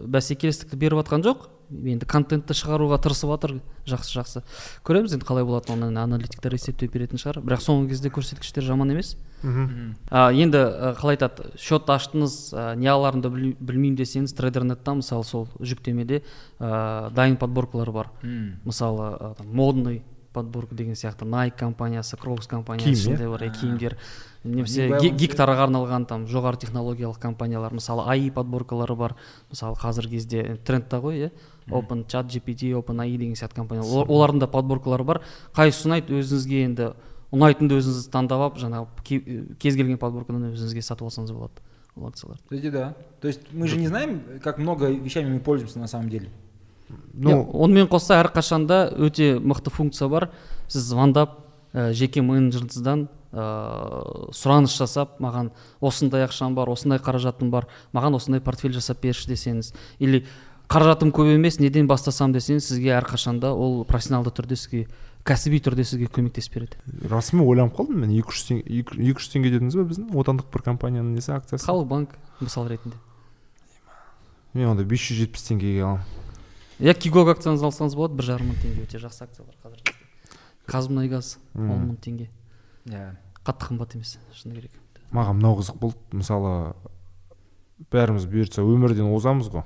B: бәсекелестікті беріп жатқан жоқ. Енді контентті шығаруға тырысып жатыр жақсы жақсы. Көреміз енді қалай болатынын оны аналитиктер есептеп беретін шығар. Бірақ соңғы кезде көрсеткіштер жаман емес. А, енді ә, қалай айтады счет аштыңыз ә, не аларымды біл- білмеймін десеңіз трейдернетта мысалы сол жүктемеде ә, дайын подборкалар бар. Мысалы ә, модный подборка деген сияқты Nike компаниясы крокс компаниясы ішінде бар иә киімдер. Немесе
C: New
B: ге-
C: Balance,
B: гиктарға арналған там жоғары технологиялық компаниялар мысалы AI подборкалары бар. Мысалы қазіргі кезде трендта ғой иә? Open chat gpt open ai деген сияқты компаниялар. Ол- олардың да подборкалары бар. Қайсысы ұнайды өзіңізге енді ұнайтынды өзіңіз таңдап алып жаңағы ке- кез келген подборкадан өзіңізге сатып алсаңыз болады ол акцияларды
C: да. То есть мы же не знаем, как много вещами мы пользуемся на самом деле.
A: Ну
B: онымен қоса әрқашанда өте мықты функция бар. Сіз звондап ә, жеке менеджеріңізден ә, сұраныс жасап маған осындай ақшам бар осындай қаражатым бар маған осындай портфель жасап берші десеңіз или қаражатым көп емес неден бастасам десеңіз сізге әрқашанда ол профессионалды түрде сізге кәсіби түрде сізге көмектесіп береді.
A: Расымен ойланып қалдым мен. екі жүз теңге екі жүз теңге дедіңіз ба біздің отандық бір компанияның несі акциясы?
B: Халық банк мысал ретінде.
A: Мен онда бес жүз жетпіс теңгеге аламын.
B: Иә кигок акцияңызды алсаңыз болады бір жарым мың теңге өте жақсы акциялар қазір қазмұнайгаз он мың теңге.
C: Yeah.
B: қатты қымбат емес шыны керек.
A: Маған мынау қызық болды. Мысалы бәріміз бұйыртса өмірден озамыз ғой.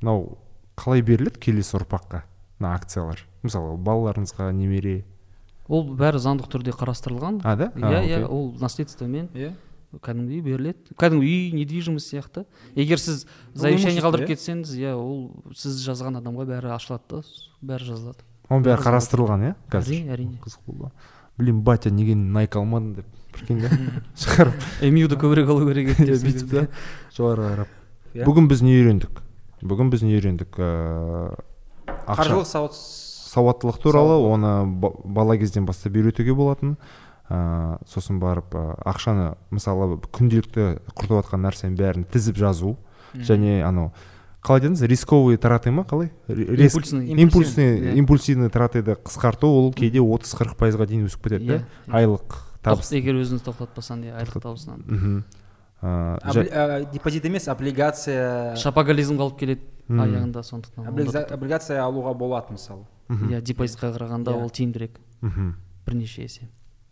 A: Мынау қалай беріледі келесі ұрпаққа мына акциялар? Мысалы балаларыңызға немере.
B: Ол бәрі заңдық түрде қарастырылған.
A: А да?
B: Иә иә ол наследствомен.
C: Yeah.
B: Кәдімгідей беріледі. Кәдімгі үй недвижимость сияқты. Егер сіз завещание қалдырып
C: иә?
B: кетсеңіз иә ол сіз жазған адамға бәрі ашылады да бәрі жазылады.
A: Оның бәрі қарастырылған иә қазір?
B: Әрине әрине.
A: Қызық болды. Блин батя неге найк алмадың деп прикинь да? Шығарып.
B: Эмюді көбірек алу керек еді деп
A: бүйтіп да. жоғары қарап.
C: Иә.
A: бүгін біз не үйрендік? Бүгін біз не үйрендік? Ыыы ақша.
C: Қаржылық сауат
A: сауаттылық туралы оны ба- бала кезден бастап үйретуге болатын. Ыыы сосын барып ы, ақшаны мысалы күнделікті құртып жатқан нәрсенің бәрін тізіп жазу. Және анау қалай дедіңіз? Рисковый траты ма қалай?
B: Импульсный
A: импульсный импульсивный тратыды қысқарту. Ол кейде отыз қырық пайызға дейін өсіп кетеді
B: Иә,
A: да айлық табыс.
B: Егер өзіңіз тоқтатпасаң иә айлық табысынан.
A: Мхм
C: ә, депозит емес облигация.
B: Шапоголизмге алып келеді аяғында сондықтан
C: облигация, алуға болады мысалы.
B: Иә депозитқа қарағанда
C: Иә.
B: ол тиімдірек.
A: Мхм.
B: бірнеше есе.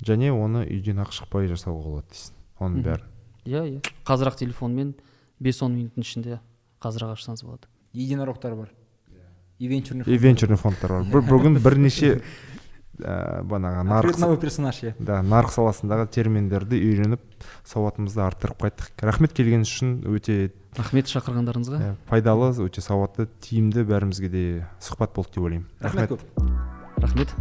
A: Және оны үйден ақ шықпай жасауға болады дейсің. Оның бәрін
B: иә иә. Қазір ақ телефонмен бес он минуттың ішінде қазір ақ ашсаңыз болады.
C: Единорогтар бар. И венчурный
A: и венчурный фондтар бар. Бір- бүгін бірнеше ә, бағанағы нарық
C: новый персонаж иә
A: да нарық саласындағы терминдерді үйреніп сауатымызды арттырып қайттық. Рахмет келгеніңіз үшін өте
B: рахмет шақырғандарыңызға.
A: Ә, пайдалы өте сауатты тиімді бәрімізге де сұхбат болды деп ойлаймын.
C: Рахмет. Көп
B: рахмет.